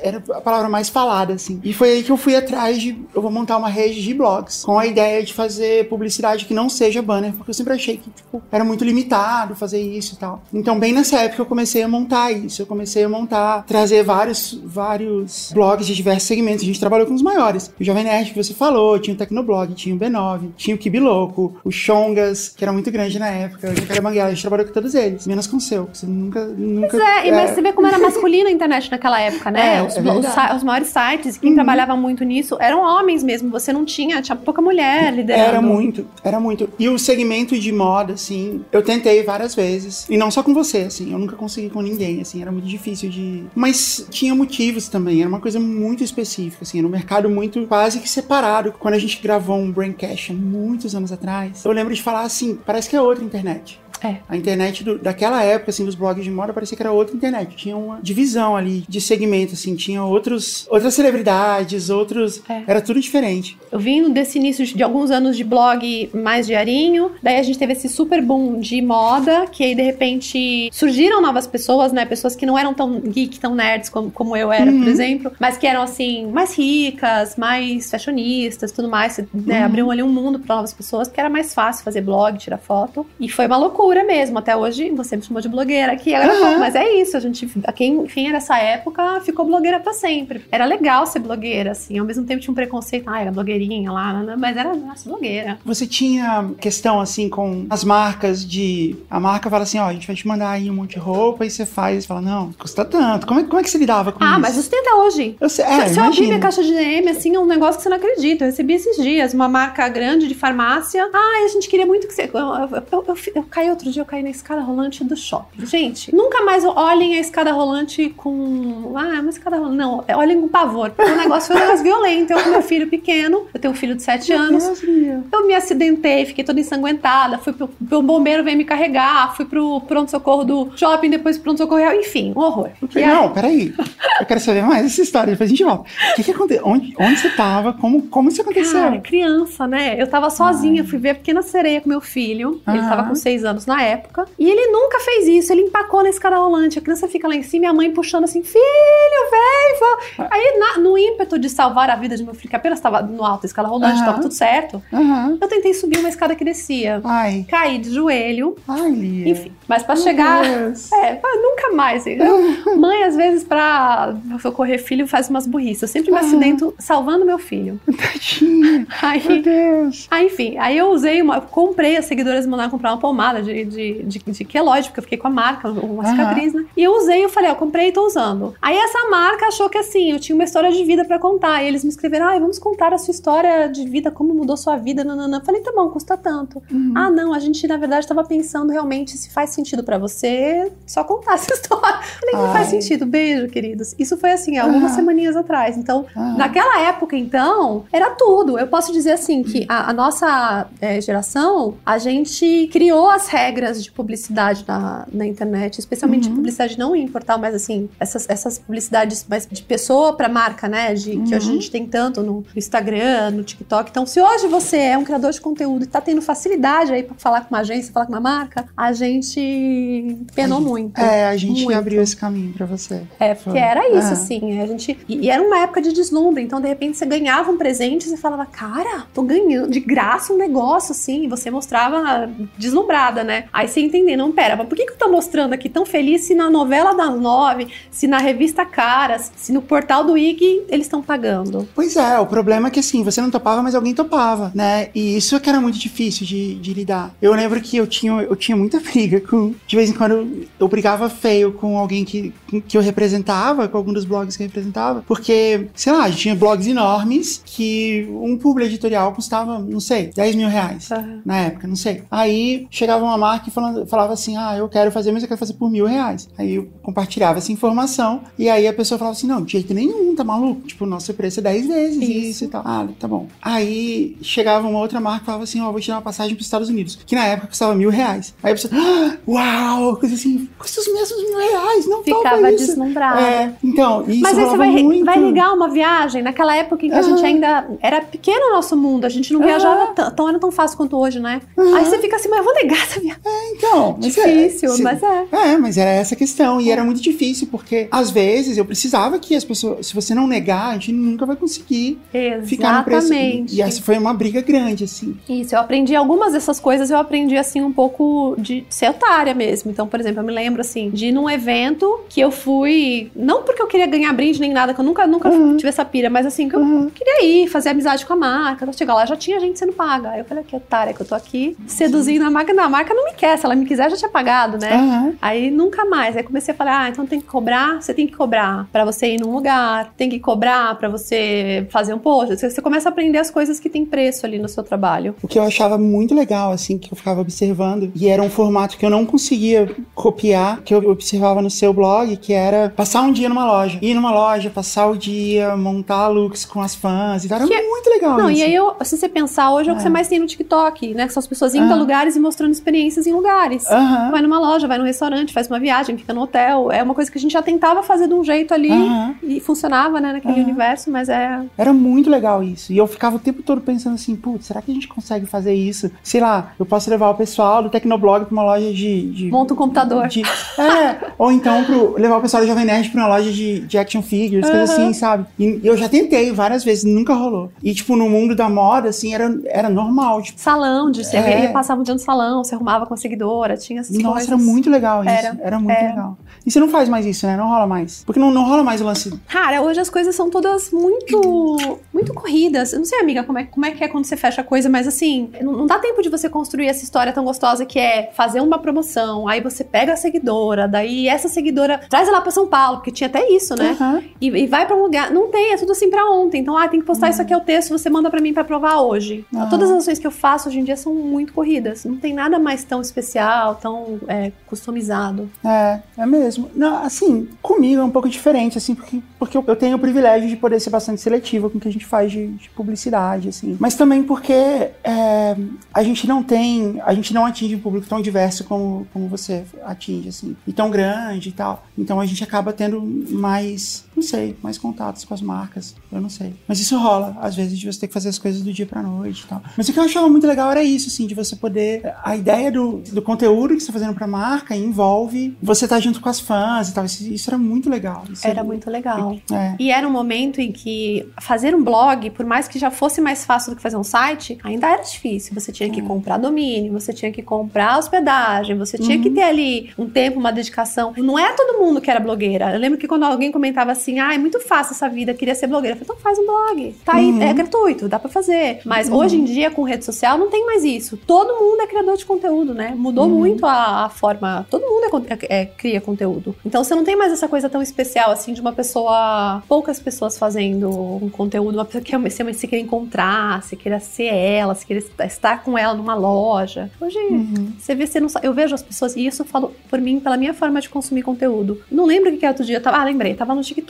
era a palavra mais falada, assim. E foi aí que eu fui atrás de. Eu vou montar uma rede de blogs. Com a ideia de fazer publicidade que não seja banner, porque eu sempre achei que, tipo, era muito limitado fazer isso e tal. Então, bem nessa época, eu comecei a montar isso. Eu comecei a montar, trazer vários, vários blogs de diversos segmentos. A gente trabalhou com os maiores. O Jovem Nerd que você falou, tinha o Tecnoblog, tinha o B9, tinha o Kibiloco, o Chongas, que era muito grande na época, o Jacaré Banguela. A gente trabalhou com todos eles, menos com o seu. que Você nunca. nunca Pois é, e mas você vê como era masculina a internet naquela época, né? É, os, é os os maiores sites, quem Uhum. trabalhava muito nisso eram homens mesmo. Você não tinha, tinha pouca mulher liderando. Era muito, era muito. E o segmento de moda, assim, eu tentei várias vezes. E não só com você, assim, eu nunca consegui com ninguém, assim, era muito difícil de. Mas tinha motivos também, era uma coisa muito específica, assim, era um mercado muito quase que separado. Quando a gente gravou um Braincast há muitos anos atrás, eu lembro de falar assim: parece que é outra internet. É. A internet do- daquela época, assim, dos blogs de moda, parecia que era outra internet. Tinha uma divisão ali de segmento, assim, tinha outros, outras celebridades, outros. É. Era tudo diferente. Eu vim desse início de alguns anos de blog mais diarinho, daí a gente teve esse super boom de moda, que aí de repente surgiram novas pessoas, né? Pessoas que não eram tão geek, tão nerds como, como eu era, Uhum. por exemplo, mas que eram assim, mais ricas, mais fashionistas tudo mais. Né? Uhum. Abriam ali um mundo para novas pessoas, porque era mais fácil fazer blog, tirar foto. E foi uma loucura mesmo. Até hoje você me chamou de blogueira aqui, agora Uhum. mas é isso, a gente, quem, quem era essa época ficou blogueira pra sempre. Era legal ser blogueira, assim, ao mesmo tempo tinha um preconceito, ah, era blogueirinha lá, mas era, nossa, blogueira. Você tinha questão assim com as marcas de. A marca fala assim: ó, a gente vai te mandar aí um monte de roupa e você faz. Você fala, não, custa tanto. Como é, como é que você lidava com Ah, isso? mas isso tem até hoje. Eu sei, Se- é, se eu abrir minha caixa de DM, assim, é um negócio que você não acredita. Eu recebi esses dias, uma marca grande de farmácia. Ah, a gente queria muito que você. Eu, eu, eu, eu, eu caí outro dia, eu caí na escada rolante do shopping. Gente, nunca mais olhem a escada rolante com. Ah, é uma escada rolante. Não, olhem com pavor. O negócio foi um negócio violento. Eu com meu filho pequeno, eu tenho um filho de 7 anos. Deus. Eu me acidentei, fiquei toda ensanguentada, fui pro, pro bombeiro veio me carregar, fui pro pronto-socorro do shopping, depois pro pronto-socorro real, enfim, um horror. E aí- Não, peraí. Eu quero saber mais essa história. Depois a gente volta. O que, que aconteceu? Onde, onde você tava? Como, como isso aconteceu? Cara, criança, né? Eu tava sozinha, fui ver a Pequena Sereia com meu filho. Ele tava com seis anos na na época. E ele nunca fez isso. Ele empacou na escada rolante. A criança fica lá em cima e a mãe puxando assim: filho, vem, vó. Aí, na- no ímpeto de salvar a vida de meu filho, que apenas estava no alto da escada rolante, estava tudo certo, Aham. eu tentei subir uma escada que descia. Ai. Caí de joelho, Ai, Lia. enfim. Mas pra Meu chegar. Deus. É, nunca mais. Mãe, às vezes, pra socorrer filho, faz umas burrices. Eu sempre me Aham. acidento salvando meu filho. Tadinha. Meu Aí, Deus. ah, enfim, aí eu usei uma. Comprei, as seguidoras mandaram comprar uma pomada de, de, de, de queloide, porque eu fiquei com a marca, uma cicatriz, né? E eu usei, eu falei, ó, comprei e tô usando. Aí essa marca achou que assim, eu tinha uma história de vida pra contar. E eles me escreveram, ai, vamos contar a sua história de vida, como mudou sua vida, nananã. Eu falei, tá bom, custa tanto. Uhum. Ah, não, a gente na verdade tava pensando realmente se faz sentido pra você só contar essa história. Eu falei, não faz sentido, beijo, queridos. Isso foi assim, algumas Aham. semaninhas atrás. Então, Ah. naquela época, então, era tudo. Eu posso dizer assim que a, a nossa é, geração, a gente criou as regras de publicidade na, na internet, especialmente Uhum. publicidade não em portal, mas assim, essas, essas publicidades mais de pessoa pra marca, né? De, Que hoje a Uhum. gente tem tanto no Instagram, no TikTok. Então, se hoje você é um criador de conteúdo e tá tendo facilidade aí pra falar com uma agência, falar com uma marca, a gente penou muito. É, a gente Muito. abriu esse caminho pra você. É, porque Foi. era isso, Ah. assim. A gente. E e era uma época de deslumbre. Então, de repente, você ganhava um presente e você falava, cara, tô ganhando de graça um negócio, assim. E você mostrava deslumbrada, né? Aí você entender, não, pera, mas por que, que eu tô mostrando aqui tão feliz se na novela das nove, se na revista Caras, se no portal do IG eles estão pagando? Pois é, o problema é que assim, você não topava, mas alguém topava, né? E isso é que era muito difícil de, de lidar. Eu lembro que eu tinha, eu tinha muita briga com. De vez em quando eu brigava feio com alguém que, que eu representava, com algum dos blogs que eu representava, porque, sei lá, a gente tinha blogs enormes que um publi editorial custava, não sei, 10 mil reais. Na época, não sei. Aí chegava uma marca e falando, falava assim: Ah, eu quero fazer, mas eu quero fazer por mil reais. Aí eu compartilhava essa informação. E aí a pessoa falava assim: Não, de jeito nenhum, tá maluco? Tipo, o nosso preço é 10 vezes isso, Isso. e tal. Ah, tá bom. Aí chegava uma outra marca e falava assim: Ó, vou tirar uma passagem pros Estados Unidos. Que na época custava mil reais. Aí a pessoa, ah, uau, coisa assim, custa os mesmos mil reais, não Ficava isso. deslumbrada. É, então, isso Mas aí você vai, muito. vai ligar uma viagem naquela época em que a gente ainda era pequeno o nosso mundo, a gente não viajava tão, era tão fácil quanto hoje, né? Aí você fica assim, mas eu vou negar essa viagem. Então, mas é, Difícil, se- mas é. É, mas era essa a questão. E era muito difícil, porque às vezes eu precisava que as pessoas. Se você não negar, a gente nunca vai conseguir ficar no preço. Exatamente. E essa foi uma briga grande, assim. Isso, eu aprendi algumas dessas coisas, eu aprendi assim um pouco de ser otária mesmo. Então, por exemplo, eu me lembro assim de ir num evento que eu fui, não porque eu queria ganhar brinde nem nada, que eu nunca, nunca Uhum. tive essa pira, mas assim, que eu Uhum. queria ir, fazer amizade com a marca. Chegar lá, já tinha gente sendo paga. Aí eu falei, que otária que eu tô aqui seduzindo a marca. Não, a marca não me quer, se ela me quiser, já tinha pagado, né? Aham. Aí nunca mais. Aí comecei a falar, ah, então tem que cobrar, você tem que cobrar pra você ir num lugar, tem que cobrar pra você fazer um post. Você, você começa a aprender as coisas que tem preço ali no seu trabalho. O que eu achava muito legal, assim, que eu ficava observando, e era um formato que eu não conseguia copiar, que eu observava no seu blog, que era passar um dia numa loja. Ir numa loja, passar o dia, montar looks com as fãs, e tal. Era Que- muito legal Não, isso. e aí, eu, se você pensar, hoje é o que É. você mais tem no TikTok, né? Que são as pessoas indo a Aham. lugares e mostrando experiências em lugares. Aham. Vai numa loja, vai num restaurante, faz uma viagem, fica no hotel. É uma coisa que a gente já tentava fazer de um jeito ali Aham. e funcionava, né, naquele Aham. universo, mas é. Era muito legal isso. E eu ficava o tempo todo pensando assim, putz, será que a gente consegue fazer isso? Sei lá, eu posso levar o pessoal do Tecnoblog pra uma loja de. de Monta um computador. de- é, ou então pro, levar o pessoal do Jovem Nerd pra uma loja de, de action figures, coisa assim, sabe? E eu já tentei várias vezes, nunca rolou. E, tipo, no mundo da moda, assim, era, era normal. Tipo, Salão, de você É. passava um dia no salão, você arrumava com a seguidora, tinha essas nossa, coisas. era muito legal isso. Era, Era, muito era. legal. E você não faz mais isso, né? Não rola mais. Porque não, não rola mais o lance. Cara, hoje as coisas são todas muito muito corridas. Eu não sei, amiga, como é, como é que é quando você fecha a coisa, mas assim, não, não dá tempo de você construir essa história tão gostosa que é fazer uma promoção, aí você pega a seguidora, daí essa seguidora traz ela pra São Paulo, porque tinha até isso, né? Aham. E, e vai pra um lugar. Não tem, é tudo assim pra ontem. Então, ah, tem que postar isso aqui é o texto, você manda pra mim pra provar hoje. Aham. Todas as ações que eu faço hoje em dia são muito corridas. Não tem nada mais tão especial, tão é, customizado. É, é mesmo. Não, assim, comigo é um pouco diferente, assim, porque, porque eu, tenho o privilégio de poder ser bastante seletiva com o que a gente faz de, de publicidade, assim. Mas também porque é, a gente não tem, a gente não atinge um público tão diverso como, como você atinge, assim, e tão grande e tal. Então a gente acaba tendo mais, não sei, mais contatos com as marcas, eu não sei. Mas isso rola, às vezes, de você ter que fazer as coisas do dia pra noite e tal. Mas o que eu achava muito legal era isso, assim, de você poder. A ideia do, do conteúdo que você tá fazendo pra marca envolve você tá junto com as fãs e tal. Isso, isso era muito legal. Isso Era muito legal. É. E era um momento em que fazer um blog, por mais que já fosse mais fácil do que fazer um site, ainda era difícil. Você tinha que É. comprar domínio, você tinha que comprar hospedagem, você tinha Uhum. que ter ali um tempo, uma dedicação. Não é todo mundo que era blogueira. Eu lembro que quando alguém comentava assim, ah, é muito fácil essa vida, queria ser blogueira. Eu falei, então faz um blog. Tá aí, Uhum. é gratuito, dá pra fazer. Mas Uhum. hoje em dia, com rede social, não tem mais isso. Todo mundo é criador de conteúdo, né? Mudou Uhum. muito a, a forma. Todo mundo é é- é- cria conteúdo. Então você não tem mais essa coisa tão especial assim de uma pessoa. Poucas pessoas fazendo um conteúdo, uma pessoa que você, queira encontrar, você queira ser ela, você queira estar- com ela numa loja. Hoje, Uhum. você vê, você não sabe. Eu vejo as pessoas, e isso eu falo por mim, pela minha forma de consumir conteúdo. Não lembro o que que era outro dia. Eu tava, ah, lembrei. Tava no TikTok,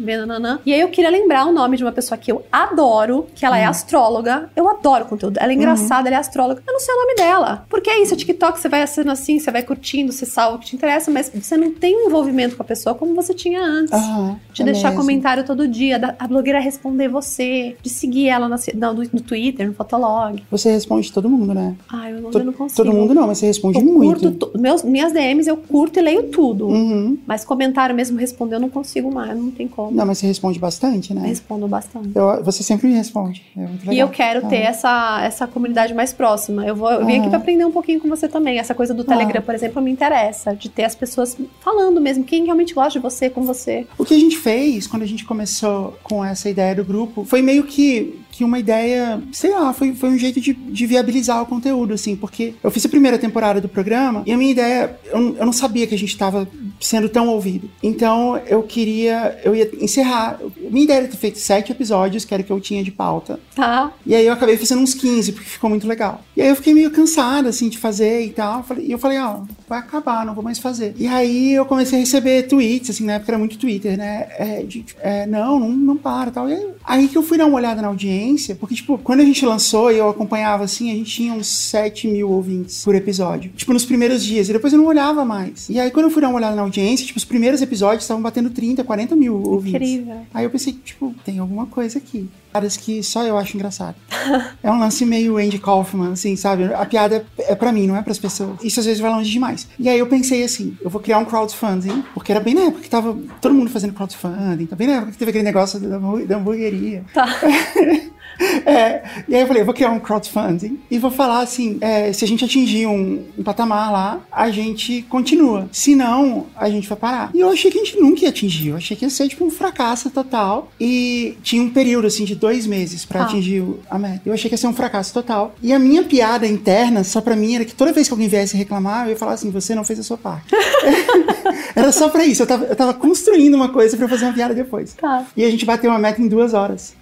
vendo nanã. E aí eu queria lembrar o nome de uma pessoa que eu adoro, que ela é Hum. astróloga. Eu adoro o conteúdo. Ela é engraçada, ela é astróloga. Eu não sei o nome dela. Porque é isso, o TikTok você vai sendo assim, você vai curtindo, você salva o que te interessa, mas você não tem um envolvimento com a pessoa como você tinha antes. Aham, De é deixar mesmo. comentário todo dia, da- a blogueira responder você, de seguir ela na, no, no Twitter, no Fotolog. Você responde todo mundo, né? Ai, eu não, To- eu não consigo. Todo mundo não, mas você responde Eu muito. curto, to- meus, minhas DMs eu curto e leio tudo. Uhum. Mas comentário mesmo responder eu não consigo mais, não tem como. Não, mas você responde bastante, né? respondo bastante. Eu- você sempre me responde. É. E eu quero ter Ah. essa, essa comunidade mais próxima. Eu, vou, eu vim aqui pra aprender um pouquinho com você também. Essa coisa do Telegram, Ah. por exemplo, me interessa. De ter as pessoas falando mesmo. Quem realmente gosta de você, com você. O que a gente fez quando a gente começou com essa ideia do grupo foi meio que, que uma ideia, sei lá, foi, foi um jeito de, de viabilizar o conteúdo, assim, porque eu fiz a primeira temporada do programa e a minha ideia, eu, não- eu não sabia que a gente estava sendo tão ouvido. Então eu queria, eu ia encerrar. Minha ideia era ter feito sete episódios, que era o que eu tinha de pauta. Tá? E aí eu acabei fazendo uns 15, porque ficou muito legal. E aí eu fiquei meio cansada, assim, de fazer e tal. E eu falei, ó, vai acabar, não vou mais fazer. E aí eu comecei a receber tweets, assim, na época era muito Twitter, né? É, de, é, não, não, não para e tal. E aí, aí que eu fui dar uma olhada na audiência, porque, tipo, quando a gente lançou e eu acompanhava, assim, a gente tinha uns 7 mil ouvintes por episódio. Tipo, nos primeiros dias. E depois eu não olhava mais. E aí quando eu fui dar uma olhada na audiência, tipo, os primeiros episódios estavam batendo 30, 40 mil ouvintes. Incrível. Aí eu pensei, tipo, tem alguma coisa aqui. Piadas que só eu acho engraçado. é um lance meio Andy Kaufman, assim, sabe? A piada é pra mim, não é pras pessoas. Isso às vezes vai longe demais. E aí eu pensei assim, eu vou criar um crowdfunding, porque era bem na época que tava todo mundo fazendo crowdfunding, tá bem na época que teve aquele negócio da, da hamburgueria. Tá. É, e aí eu falei, eu vou criar um crowdfunding e vou falar assim, é, se a gente atingir um, um patamar lá, a gente continua. Se não, a gente vai parar. E eu achei que a gente nunca ia atingir. Eu achei que ia ser tipo um fracasso total. E tinha um período assim de dois meses pra Ah. atingir a meta. Eu achei que ia ser um fracasso total. E a minha piada interna, só pra mim, era que toda vez que alguém viesse reclamar, eu ia falar assim, você não fez a sua parte. era só pra isso. Eu tava, eu tava construindo uma coisa pra eu fazer uma piada depois. Tá. E a gente bateu uma meta em duas horas.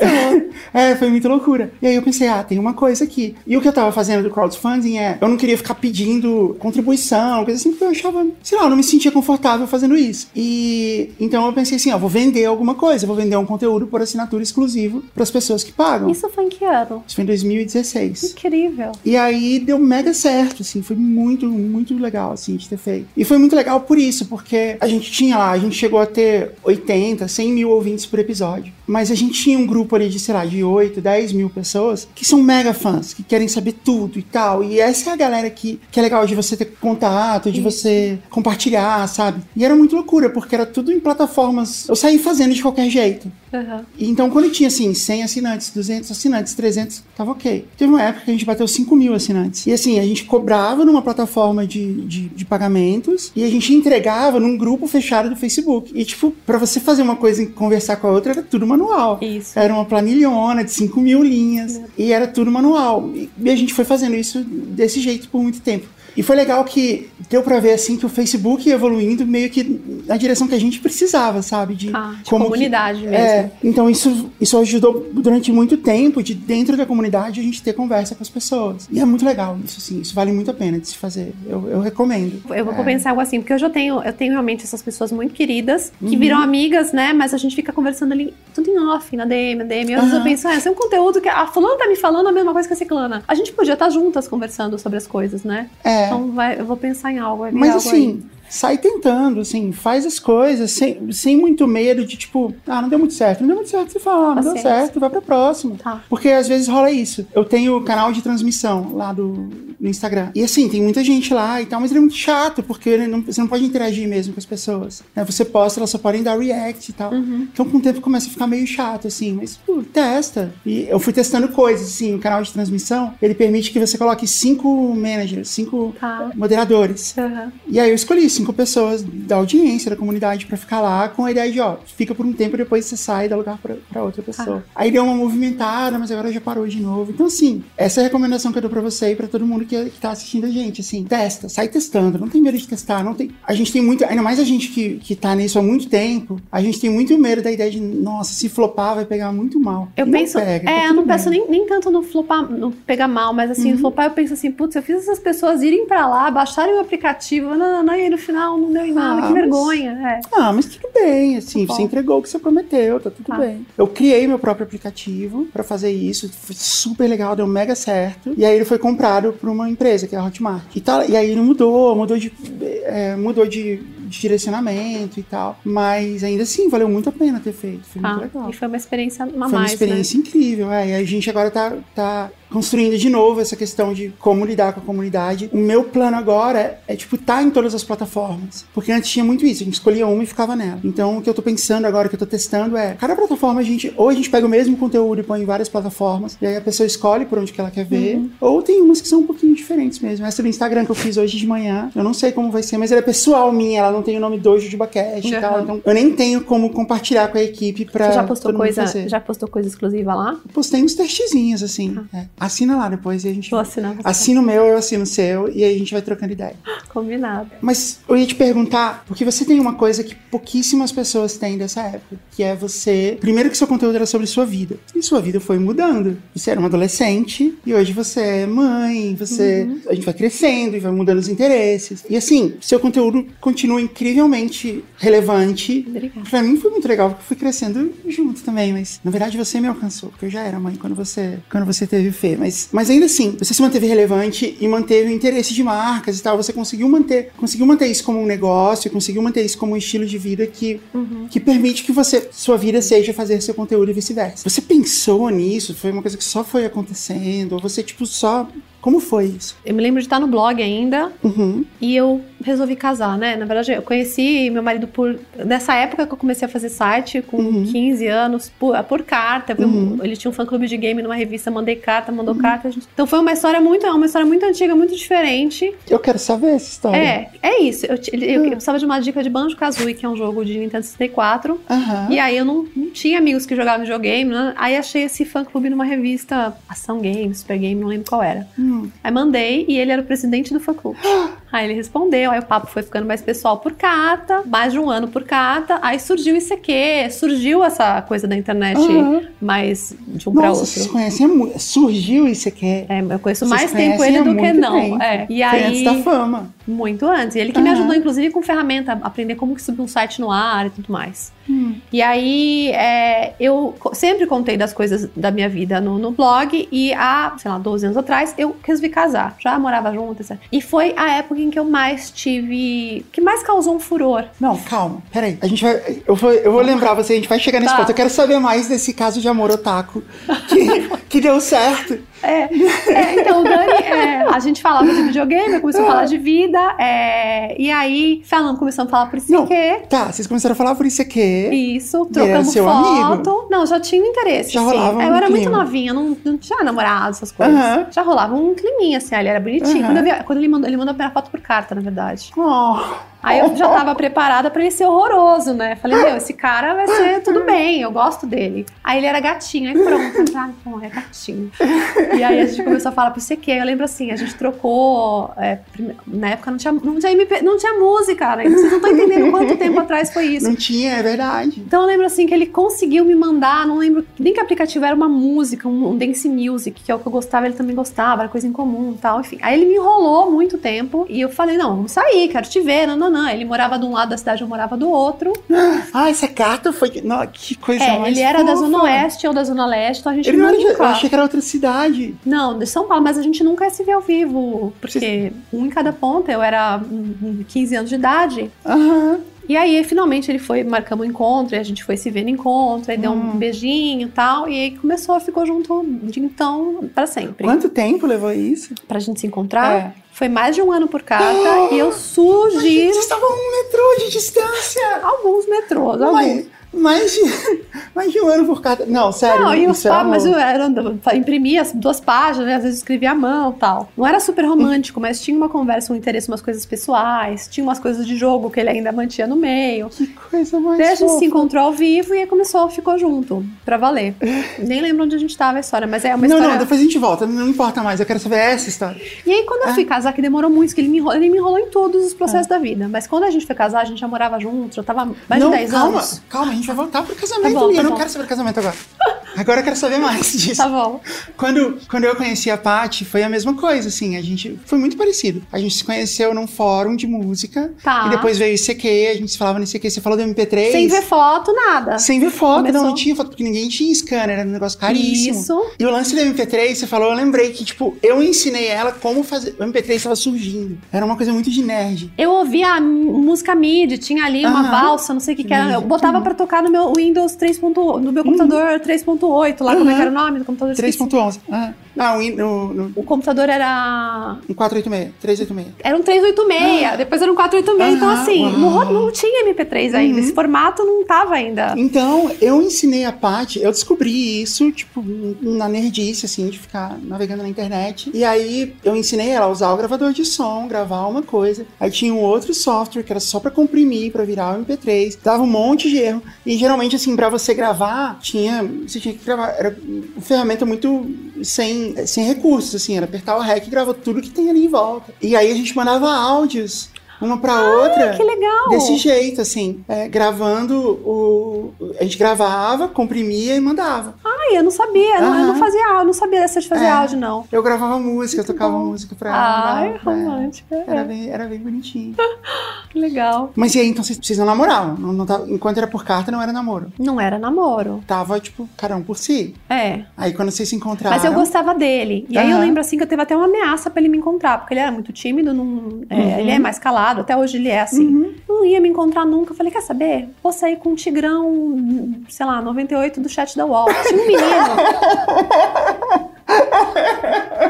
É, foi muita loucura. E aí eu pensei, ah, tem uma coisa aqui. E o que eu tava fazendo do crowdfunding é, eu não queria ficar pedindo contribuição, coisa assim, porque eu achava, sei lá, eu não me sentia confortável fazendo isso. E então eu pensei assim, ó, vou vender alguma coisa, vou vender um conteúdo por assinatura exclusivo para as pessoas que pagam. Isso. Isso foi em que ano? foi em 2016. Incrível. E aí deu mega certo, assim, foi muito, muito legal, assim, de ter feito. E foi muito legal por isso, porque a gente tinha lá, a gente chegou a ter 80, 100 mil ouvintes por episódio. Mas a gente tinha um grupo ali de, sei lá, de 8, 10 mil pessoas que são mega fãs, que querem saber tudo e tal. E essa é a galera que, que é legal de você ter contato, de você compartilhar, sabe? E era muito loucura, porque era tudo em plataformas. Eu saí fazendo de qualquer jeito. Uhum. Então, quando tinha assim, 100 assinantes, 200 assinantes, 300, tava ok. Teve uma época que a gente bateu 5 mil assinantes. E assim, a gente cobrava numa plataforma de, de, de pagamentos e a gente entregava num grupo fechado do Facebook. E, tipo, pra você fazer uma coisa e conversar com a outra, era tudo manual. Isso. Era uma planilhona de 5 mil linhas. E era tudo manual. E, e a gente foi fazendo isso desse jeito por muito tempo. E foi legal que deu pra ver assim que o Facebook ia evoluindo meio que na direção que a gente precisava, sabe? De Ah, de como que- comunidade mesmo. É, então isso, isso ajudou durante muito tempo de dentro da comunidade a gente ter conversa com as pessoas. E é muito legal isso, assim, isso vale muito a pena de se fazer. Eu, eu recomendo. Eu vou É. pensar algo assim, porque hoje eu tenho, eu tenho realmente essas pessoas muito queridas, que Uhum. viram amigas, né? Mas a gente fica conversando ali, tudo em off, na DM, na DM. Às vezes eu penso, ah, esse é um conteúdo que a fulana tá me falando a mesma coisa que a ciclana. A gente podia estar juntas conversando sobre as coisas, né? É. Então vai, eu vou pensar em algo. vir Mas algo assim, sai tentando, assim, faz as coisas sem, sem muito medo de tipo, ah, não deu muito certo. Não deu muito certo, você fala, ah, não deu Paciência. certo, vai pra próxima. Tá. Porque às vezes rola isso. Eu tenho canal de transmissão lá do no Instagram. E assim, tem muita gente lá e tal, mas ele é muito chato, porque ele não- você não pode interagir mesmo com as pessoas. né? Você posta, elas só podem dar react e tal. Então com o tempo começa a ficar meio chato, assim, mas pô, testa. E eu fui testando coisas, assim, o canal de transmissão, ele permite que você coloque cinco managers, cinco Tá. moderadores. Aham. E aí eu escolhi cinco pessoas da audiência, da comunidade, pra ficar lá com a ideia de, ó, fica por um tempo e depois você sai e dá lugar pra, pra outra pessoa. Aí deu uma movimentada, mas agora já parou de novo. Então, assim, essa é a recomendação que eu dou pra você e pra todo mundo que, que tá assistindo a gente, assim, testa, sai testando, não tem medo de testar, não tem... A gente tem muito, ainda mais a gente que, que tá nisso há muito tempo, a gente tem muito medo da ideia de, nossa, se flopar vai pegar muito mal. Eu Não penso, pega, tá é, eu tudo não bem. penso nem, nem tanto no flopar, no pegar mal, mas assim, no Uhum. flopar eu penso assim, putz, eu fiz essas pessoas irem pra lá, baixarem o aplicativo, não, não, não, e aí no final não deu em nada, Ah, que mas- vergonha, é. Ah, mas tudo bem, assim, Tá você entregou o que você prometeu, tá tudo Tá. bem. Eu criei meu próprio aplicativo pra fazer isso, foi super legal, deu mega certo. E aí ele foi comprado por uma empresa, que é a Hotmart. E, tá, e aí ele mudou, mudou de, é, mudou de, de direcionamento e tal. Mas ainda assim, valeu muito a pena ter feito, foi Ah, muito legal. e foi uma experiência a Foi mais, uma né? experiência incrível, é. E a gente agora tá, tá construindo de novo essa questão de como lidar com a comunidade. O meu plano agora é, tipo, tá em todas as plataformas. Porque antes tinha muito isso, a gente escolhia uma e ficava nela. Então, o que eu tô pensando agora, o que eu tô testando é, cada plataforma a gente, ou a gente pega o mesmo conteúdo e põe em várias plataformas, e aí a pessoa escolhe por onde que ela quer ver, Uhum. ou tem umas que são um pouquinho diferentes mesmo. Essa do Instagram que eu fiz hoje de manhã, eu não sei como vai ser, mas ela é pessoal minha, ela não tem o nome do JujubaCast e Uhum. tal, então eu nem tenho como compartilhar com a equipe pra Você já postou coisa, já postou coisa exclusiva lá? Postei uns testezinhos, assim. É. Assina lá depois e a gente. Vou assinar. você. Assina o meu, eu assino o seu e aí a gente vai trocando ideia. Combinado. Mas eu ia te perguntar, porque você tem uma coisa que pouquíssimas pessoas têm dessa época, que é você. Primeiro que seu conteúdo era sobre sua vida. E sua vida foi mudando. Você era uma adolescente e hoje você é mãe, você. A gente vai crescendo e vai mudando os interesses. E assim, seu conteúdo continua incrivelmente relevante. Obrigada. Pra mim foi muito legal, porque eu fui crescendo junto também, mas na verdade você me alcançou, porque eu já era mãe quando você, quando você teve o Fê. Mas, mas ainda assim, você se manteve relevante e manteve o interesse de marcas e tal. Você conseguiu manter, conseguiu manter isso como um negócio, conseguiu manter isso como um estilo de vida que, que permite que você, sua vida seja fazer seu conteúdo e vice-versa. Você pensou nisso? Foi uma coisa que só foi acontecendo? Ou você, tipo, só. Como foi isso? Eu me lembro de estar no blog ainda Uhum. e eu resolvi casar, né? Na verdade, eu conheci meu marido por. Nessa época que eu comecei a fazer site, com Uhum. 15 anos, por, por carta. Uhum. Ele tinha um fã-clube de game numa revista, mandei carta, mandou carta. a gente- Então foi uma história muito. Uma história muito antiga, muito diferente. Eu quero saber essa história. É, é isso. Eu, eu, eu precisava de uma dica de Banjo Kazooie, que é um jogo de Nintendo 64. Aham. E aí eu não, não tinha amigos que jogavam videogame, né? Aí achei esse fã-clube numa revista Ação Game, Super Game, não lembro qual era. Hum. Aí mandei e ele era o presidente do fã-clube. Aí ele respondeu, aí o papo foi ficando mais pessoal por carta, mais de um ano por carta. Aí surgiu o ICQ, surgiu essa coisa da internet Aham. mais de um pra Nossa, vocês outro. conhecem há muito. Surgiu isso aqui. É, eu conheço Vocês mais tempo conhecem ele do que não. É. E aí, antes da fama. muito antes. E ele que me Aham. ajudou, inclusive, com ferramenta, aprender como que subir um site no ar e tudo mais. Hum. E aí, é, eu sempre contei das coisas da minha vida no, no blog e há, sei lá, 12 anos atrás, eu resolvi casar. Já morava junto, etc. E foi a época que eu mais tive... que mais causou um furor. Não, calma, peraí. A gente vai. Eu vou, eu vou lembrar você, a gente vai chegar nesse Tá. ponto. Eu quero saber mais desse caso de amor otaku que, que deu certo. É, é, então, o Dani, é, a gente falava de videogame, eu comecei a falar de vida, é, e aí, falando, começamos a falar por isso Não. que Tá, vocês começaram a falar por isso aqui. Isso, era trocamos seu foto. amigo? Não, já tinha um interesse. Já assim. rolava Eu um era muito clima. novinha, não, não tinha namorado, essas coisas. Aham. Já rolava um climinha, assim, ele era bonitinho. Aham. Quando, eu vi- quando ele mandou, ele mandou a primeira foto por carta, na verdade. Oh. Aí eu já tava preparada pra ele ser horroroso, né? Falei, meu, esse cara vai ser tudo bem, eu gosto dele. Aí ele era gatinho, aí pronto. Ah, então, é gatinho. E aí a gente começou a falar pro CQ. Eu lembro assim, a gente trocou. é, na época não tinha, não, tinha MP, não tinha música, né? Vocês não estão entendendo quanto tempo atrás foi isso. Não tinha, é verdade. Então eu lembro assim que ele conseguiu me mandar, não lembro nem que aplicativo era uma música, um, um dance music, que é o que eu gostava, ele também gostava, era coisa em comum e tal, enfim. Aí ele me enrolou muito tempo e eu falei, não, vamos sair, quero te ver, não, não, Ele morava de um lado da cidade, eu morava do outro. Ah, essa carta foi. Não, que coisa É, mais ele era da fofa. Zona Oeste ou da Zona Leste, então a gente Ele não era nunca... Eu achei que era outra cidade. Não, de São Paulo, mas a gente nunca se ver ao vivo, porque um em cada ponta, eu era hum, hum, 15 anos de idade, Aham. E aí, finalmente, ele foi, marcamos um encontro, e a gente foi se vendo encontro, aí deu Hum. um beijinho e tal, e aí começou, ficou junto de então pra sempre. Quanto tempo levou isso? Pra gente se encontrar. É. Foi mais de um ano por carta, e eu sugiro Vocês estavam a um metrô de distância! alguns metrôs, alguns. Mais, de, mais de um ano por cada. Não, sério. Não, e os é pá, mas eu era, imprimia as duas páginas, né? às vezes escrevia à mão tal. Não era super romântico, mas tinha uma conversa, um interesse, umas coisas pessoais, tinha umas coisas de jogo que ele ainda mantinha no meio. Que coisa mais. Daí a gente se encontrou ao vivo e aí começou, ficou junto, pra valer. Nem lembro onde a gente tava a história, mas é uma Não, história. não, depois a gente volta, não importa mais, eu quero saber essa história. E aí, quando eu Ah. fui casar, que demorou muito, que ele me enrolou, ele me enrolou em todos os processos da vida. Mas quando a gente foi casar, a gente já morava junto, já tava mais não, de 10 calma, anos. calma, a gente vai voltar pro casamento. Tá bom, e eu tá não bom. quero saber do casamento agora. Agora eu quero saber mais disso. Tá bom. Quando, quando eu conheci a Paty, foi a mesma coisa, assim. A gente foi muito parecido. A gente se conheceu num fórum de música. Tá. E depois veio o ICQ, a gente se falava no ICQ. Você falou do MP3. Sem ver foto, nada. Sem ver foto, Começou. não, não tinha foto, porque ninguém tinha scanner, era um negócio caríssimo. Isso. E o lance do MP3, você falou, eu lembrei que, tipo, eu ensinei ela como fazer. O MP3 estava surgindo. Era uma coisa muito de nerd. Eu ouvia música MIDI, tinha ali uma Aham. valsa, não sei o que, que era. Eu botava pra tocar no meu Windows 3.8, no meu computador 3.8, lá, como é que era o nome do computador? Esqueci. 3.11. Ah, ah um, no, no, O computador era. no 486. 386. Era um 386, depois era um 486. então, Aham, assim, uau. não, não tinha MP3 ainda. Esse formato não tava ainda. Então, eu ensinei a Paty, eu descobri isso, tipo, na nerdice, assim, de ficar navegando na internet. E aí, eu ensinei ela a usar o gravador de som, gravar uma coisa. Aí tinha um outro software que era só pra comprimir, pra virar o MP3. Dava um monte de erro. E geralmente, assim, pra você gravar, tinha. Você tinha que gravar. Era uma ferramenta muito sem, sem recursos, assim. Era apertar o REC e gravou tudo que tem ali em volta. E aí a gente mandava áudios. Uma pra outra. Que legal! Desse jeito, assim, é, gravando o. A gente gravava, comprimia e mandava. Ai, eu não sabia, eu não- eu não Aham. fazia áudio, não sabia dessa de fazer É. áudio, não. Eu gravava música, eu tocava bom. música pra ela. Ai, mandava, é. romântica. Era é. bem, era bem bonitinho. Que legal. Mas e aí, então vocês, não namoravam? Não, não tava- enquanto era por carta, não era namoro. Não era namoro. Tava, tipo, um por si. É. Aí quando vocês se encontraram. Mas eu gostava dele. E aí eu lembro assim que eu teve até uma ameaça pra ele me encontrar, porque ele era muito tímido, não, é, Uhum. ele é mais calado, até hoje ele é assim. Não ia me encontrar nunca. Eu falei, quer saber? Vou sair com um tigrão, sei lá, 98 do chat da UOL. Tinha um menino.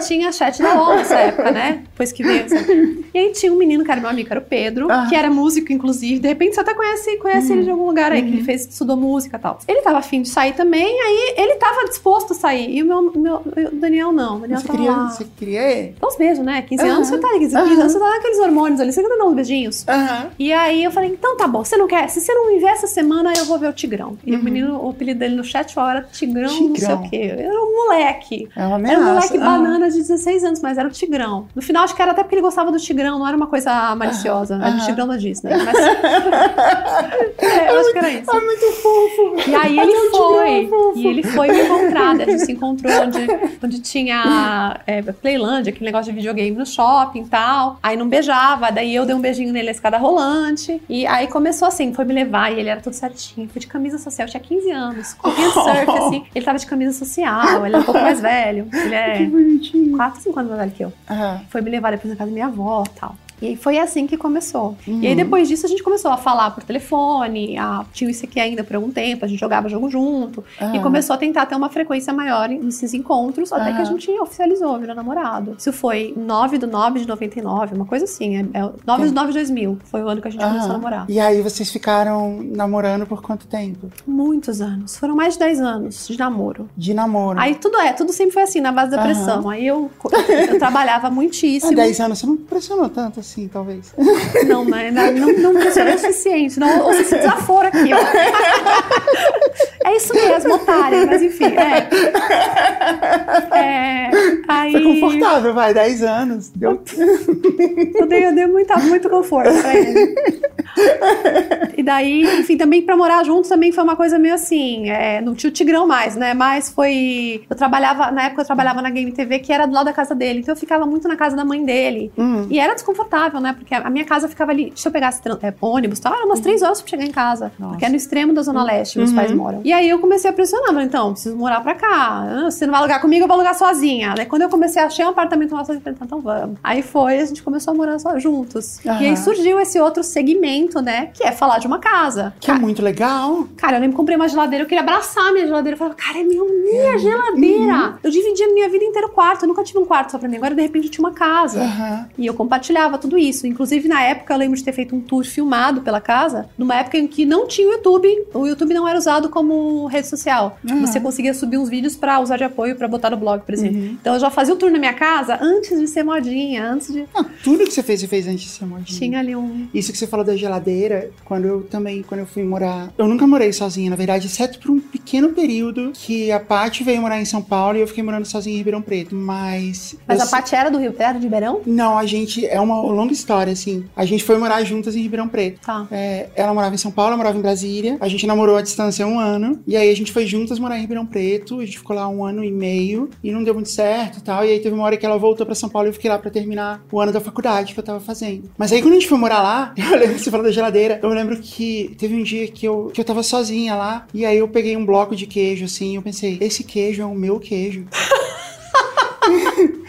tinha chat da UOL nessa época, né? Depois que veio. essa- E aí tinha um menino que era meu amigo, que era o Pedro, Ah. que era músico, inclusive. De repente você até conhece, conhece ele de algum lugar aí, que ele fez, estudou música e tal. Ele tava afim de sair também, aí ele tava disposto a sair. E o meu, meu o Daniel não. O Daniel Você tava queria, lá. você queria? Dá uns beijos, né? 15 Aham. anos, você tá 15 Aham. anos, você tá naqueles hormônios ali, você tá dando uns beijinhos. E aí eu falei, então tá bom, você não quer? Se você não me ver essa semana, eu vou ver o Tigrão. E o menino, o apelido dele no chat era Tigrão, não sei Uhum. Tigrão. o quê. Era um moleque. É uma Era um ameaça. moleque banana de 16 anos, mas era o Tigrão. No final, acho que era até porque ele gostava do Tigrão, não era uma coisa maliciosa. Era o aham. Tigrão da Disney. Mas... é, eu acho que era isso. É muito fofo. E aí ele Tigrão foi. E ele foi me encontrar. daí A gente se encontrou onde, onde tinha é, Playland, aquele negócio de videogame no shopping e tal. Aí não beijava, daí eu dei um beijinho nele na escada rolante. E aí começou assim, foi me levar e ele era tudo certinho. Foi de camisa social, eu tinha 15 anos. Corria de surf, assim. Ele tava de camisa social, ele é um pouco mais velho. Ele Que é bonitinho. 4, 5 anos mais velho que eu. Foi me levar depois na casa da minha avó tal. E aí foi assim que começou. E aí Uhum. depois disso a gente começou a falar por telefone, a, tinha o ICQ ainda por algum tempo, a gente jogava jogo junto. E Aham. começou a tentar ter uma frequência maior nesses encontros, até que a Aham. gente oficializou, virou namorado. Isso foi 9 do 9 de 99, uma coisa assim. É, é 9 do 9 de 2000, foi o ano que a gente começou a namorar. E aí vocês ficaram namorando por quanto tempo? Muitos anos, foram mais de 10 anos de namoro. De namoro. Aí tudo é, tudo sempre foi assim, na base da pressão. Aí eu, eu trabalhava Há muitíssimo. 10 anos você não pressionou tanto assim, talvez. Não, né? Não, não, não o suficiente. Não, ou você se desafora aqui, ó. É isso mesmo, otária, mas enfim, é. É, aí, Foi confortável, vai, 10 anos. Deu... Eu dei, eu dei muita, muito conforto pra ele. E daí, enfim, também pra morar juntos também foi uma coisa meio assim, é, não tinha o Tigrão mais, né? Mas foi. Eu trabalhava, na época eu trabalhava na Game TV, que era do lado da casa dele, então eu ficava muito na casa da mãe dele. Hum. E era desconfortável. Confortável, né? Porque a minha casa ficava ali. Se eu pegasse é, ônibus, tá? Era umas três horas pra chegar em casa. Nossa. Porque é no extremo da Zona Leste, meus Uhum. pais moram. E aí eu comecei a pressionar, falei, então, preciso morar pra cá. Ah, Você não vai alugar comigo, eu vou alugar sozinha. Daí quando eu comecei a achar um apartamento lá sozinha, falei, então, então vamos. Aí foi, a gente começou a morar só juntos. Aham. E aí surgiu esse outro segmento, né? Que é falar de uma casa. Que é muito legal. Cara, eu lembro que comprei uma geladeira, eu queria abraçar a minha geladeira. Eu falava, cara, é minha, minha geladeira. Eu dividia a minha vida inteira o quarto. Eu nunca tive um quarto só pra mim. Agora, de repente, eu tinha uma casa. E eu compartilhava tudo isso. Inclusive, na época, eu lembro de ter feito um tour filmado pela casa, numa época em que não tinha o YouTube. O YouTube não era usado como rede social. Aham. Você conseguia subir uns vídeos pra usar de apoio pra botar no blog, por exemplo. Uhum. Então, eu já fazia o tour na minha casa antes de ser modinha, antes de. Não, tudo que você fez, você fez antes de ser modinha. Tinha ali um. Isso que você falou da geladeira, quando eu também, quando eu fui morar. Eu nunca morei sozinha, na verdade, exceto por um pequeno período que a Paty veio morar em São Paulo e eu fiquei morando sozinha em Ribeirão Preto. Mas. Mas eu a Paty era do Rio Era de Ribeirão? Não, a gente. É uma longa história, assim. A gente foi morar juntas em Ribeirão Preto. Tá. É, ela morava em São Paulo, eu morava em Brasília. A gente namorou à distância um ano. E aí a gente foi juntas morar em Ribeirão Preto. A gente ficou lá um ano e meio. E não deu muito certo e tal. E aí teve uma hora que ela voltou pra São Paulo e eu fiquei lá pra terminar o ano da faculdade que eu tava fazendo. Mas aí quando a gente foi morar lá, eu lembro que você falou da geladeira. Eu lembro que teve um dia que eu, que eu tava sozinha lá. E aí eu peguei um bloco de queijo, assim. E eu pensei, esse queijo é o meu queijo.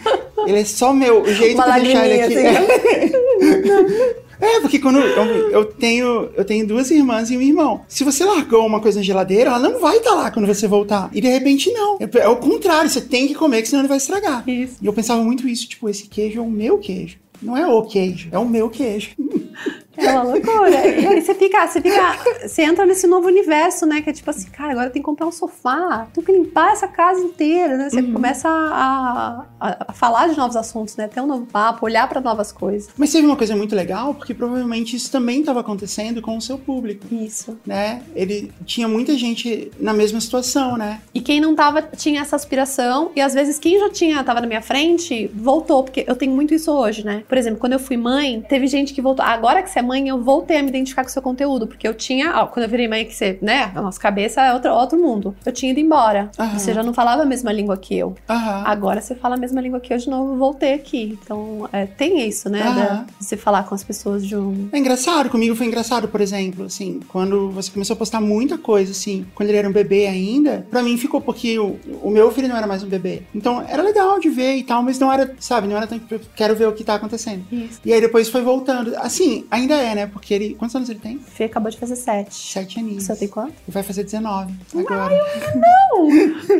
ele é só meu. O jeito Uma eu deixar ele aqui. lagriminha, É, porque quando eu, eu tenho eu tenho duas irmãs e um irmão. Se você largou uma coisa na geladeira, ela não vai estar lá quando você voltar. E de repente não. É, é o contrário, você tem que comer, que senão ele vai estragar. Isso. E eu pensava muito isso, tipo, esse queijo é o meu queijo. Não é o queijo, é o meu queijo. É uma loucura. E aí você fica, você fica, você entra nesse novo universo, né? Que é tipo assim, cara, agora tem que comprar um sofá, tem que limpar essa casa inteira, né? Você Uhum. começa a, a- a falar de novos assuntos, né? Ter um novo papo, olhar pra novas coisas. Mas teve uma coisa muito legal, porque provavelmente isso também estava acontecendo com o seu público, Isso. né? Ele tinha muita gente na mesma situação, né? E quem não tava, tinha essa aspiração, e às vezes quem já tinha, tava na minha frente, voltou, porque eu tenho muito isso hoje, né? Por exemplo, quando eu fui mãe, teve gente que voltou. Agora que você é mãe, eu voltei a me identificar com o seu conteúdo, porque eu tinha, ó, quando eu virei mãe, que você, né? A nossa cabeça é outro, outro mundo. Eu tinha ido embora. Aham. Você já não falava a mesma língua que eu. Aham. Agora você fala a mesma língua que eu de novo, voltei aqui. Então, é, tem isso, né? Da- de você falar com as pessoas de um. É engraçado, comigo foi engraçado, por exemplo, assim, quando você começou a postar muita coisa, assim, quando ele era um bebê ainda, pra mim ficou porque o, o meu filho não era mais um bebê. Então era legal de ver e tal, mas não era, sabe, não era tão. Quero ver o que tá acontecendo. Isso. E aí depois foi voltando. Assim, ainda é, né? Porque ele. Quantos anos ele tem? Fê acabou de fazer sete. Sete aninhos. Você tem quanto? Ele vai fazer 19 agora.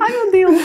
Ai, meu Deus.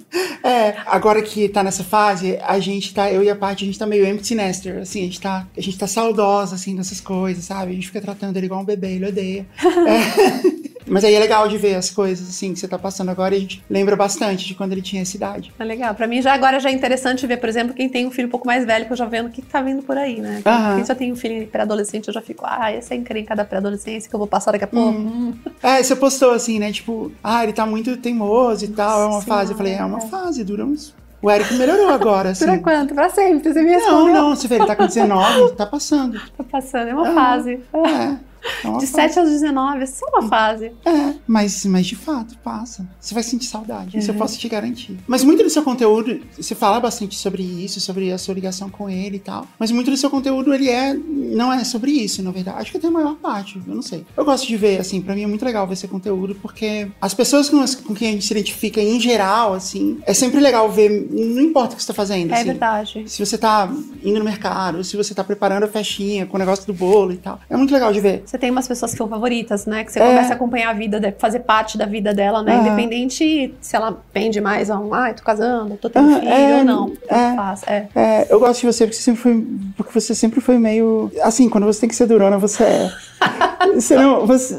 É, agora que tá nessa fase, a gente tá, eu e a Paty, a gente tá meio empty nester, assim, a gente tá, a gente tá saudosa, assim, dessas coisas, sabe? A gente fica tratando ele igual um bebê, ele odeia. É. Mas aí é legal de ver as coisas, assim, que você tá passando agora e a gente lembra bastante de quando ele tinha essa idade. É legal. Pra mim, já agora já é interessante ver, por exemplo, quem tem um filho um pouco mais velho, que eu já vendo o que tá vindo por aí, né? Aham. Quem já tem um filho pré-adolescente, eu já fico, ah, essa é a encrenca da pré-adolescência que eu vou passar daqui a pouco. Hum. É, você postou assim, né? Tipo, ah, ele tá muito teimoso e tal, é uma Nossa fase. Eu falei, é uma Senhora. fase, dura uns. O Eric melhorou agora, assim. Dura quanto? Pra sempre. Você me Não, respondeu. não, você vê, ele tá com 19, tá passando. Tá passando, é uma Aham. fase. É. é De fase. 7 aos 19, é só uma fase. É, mas, mas de fato, passa. Você vai sentir saudade, isso eu Uhum. posso te garantir. Mas muito do seu conteúdo, você fala bastante sobre isso, sobre a sua ligação com ele e tal. Mas muito do seu conteúdo, ele é. Não é sobre isso, na verdade. Acho que até a maior parte, eu não sei. Eu gosto de ver, assim, pra mim é muito legal ver esse conteúdo, porque as pessoas com, as- com quem a gente se identifica em geral, assim, é sempre legal ver, não importa o que você tá fazendo. É assim. verdade. Se você tá indo no mercado, se você tá preparando a festinha com o negócio do bolo e tal. É muito legal de ver. Você tem umas pessoas que são favoritas, né? Que você É. começa a acompanhar a vida, fazer parte da vida dela, né? Aham. Independente se ela pende mais a um, ai, tô casando, tô tendo Ah, filho é, ou não. É. faz. É. É, eu gosto de você porque você sempre foi, porque você sempre foi meio. Assim, quando você tem que ser durona, você é. você não. Você,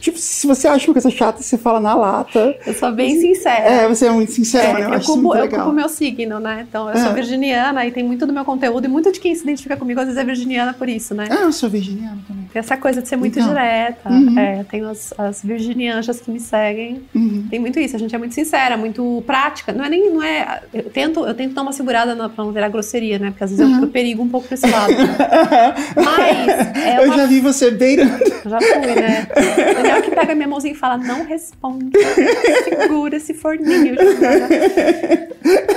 tipo, se você acha uma coisa chata, você fala na lata. Eu sou bem sincera. É, você é muito sincera, É, né? Eu, eu, culpo, eu o meu signo, né? Então, eu sou É. virginiana e tem muito do meu conteúdo e muito de quem se identifica comigo às vezes é virginiana por isso, né? Ah, eu sou virginiano também. Tem essa coisa de ser muito Então. direta. Uhum. É, tenho as, as virginianjas que me seguem. Uhum. Tem muito isso, a gente é muito sincera, muito prática. Não é nem. Não é, eu, tento, eu tento dar uma segurada na, pra não virar grosseria, né? Porque às vezes Uhum. eu, eu perigo um pouco pra esse lado. Mas é eu uma já vi você beirando. Já fui, né? Daniel que pega minha mãozinha e fala, não responde. Segura esse forninho.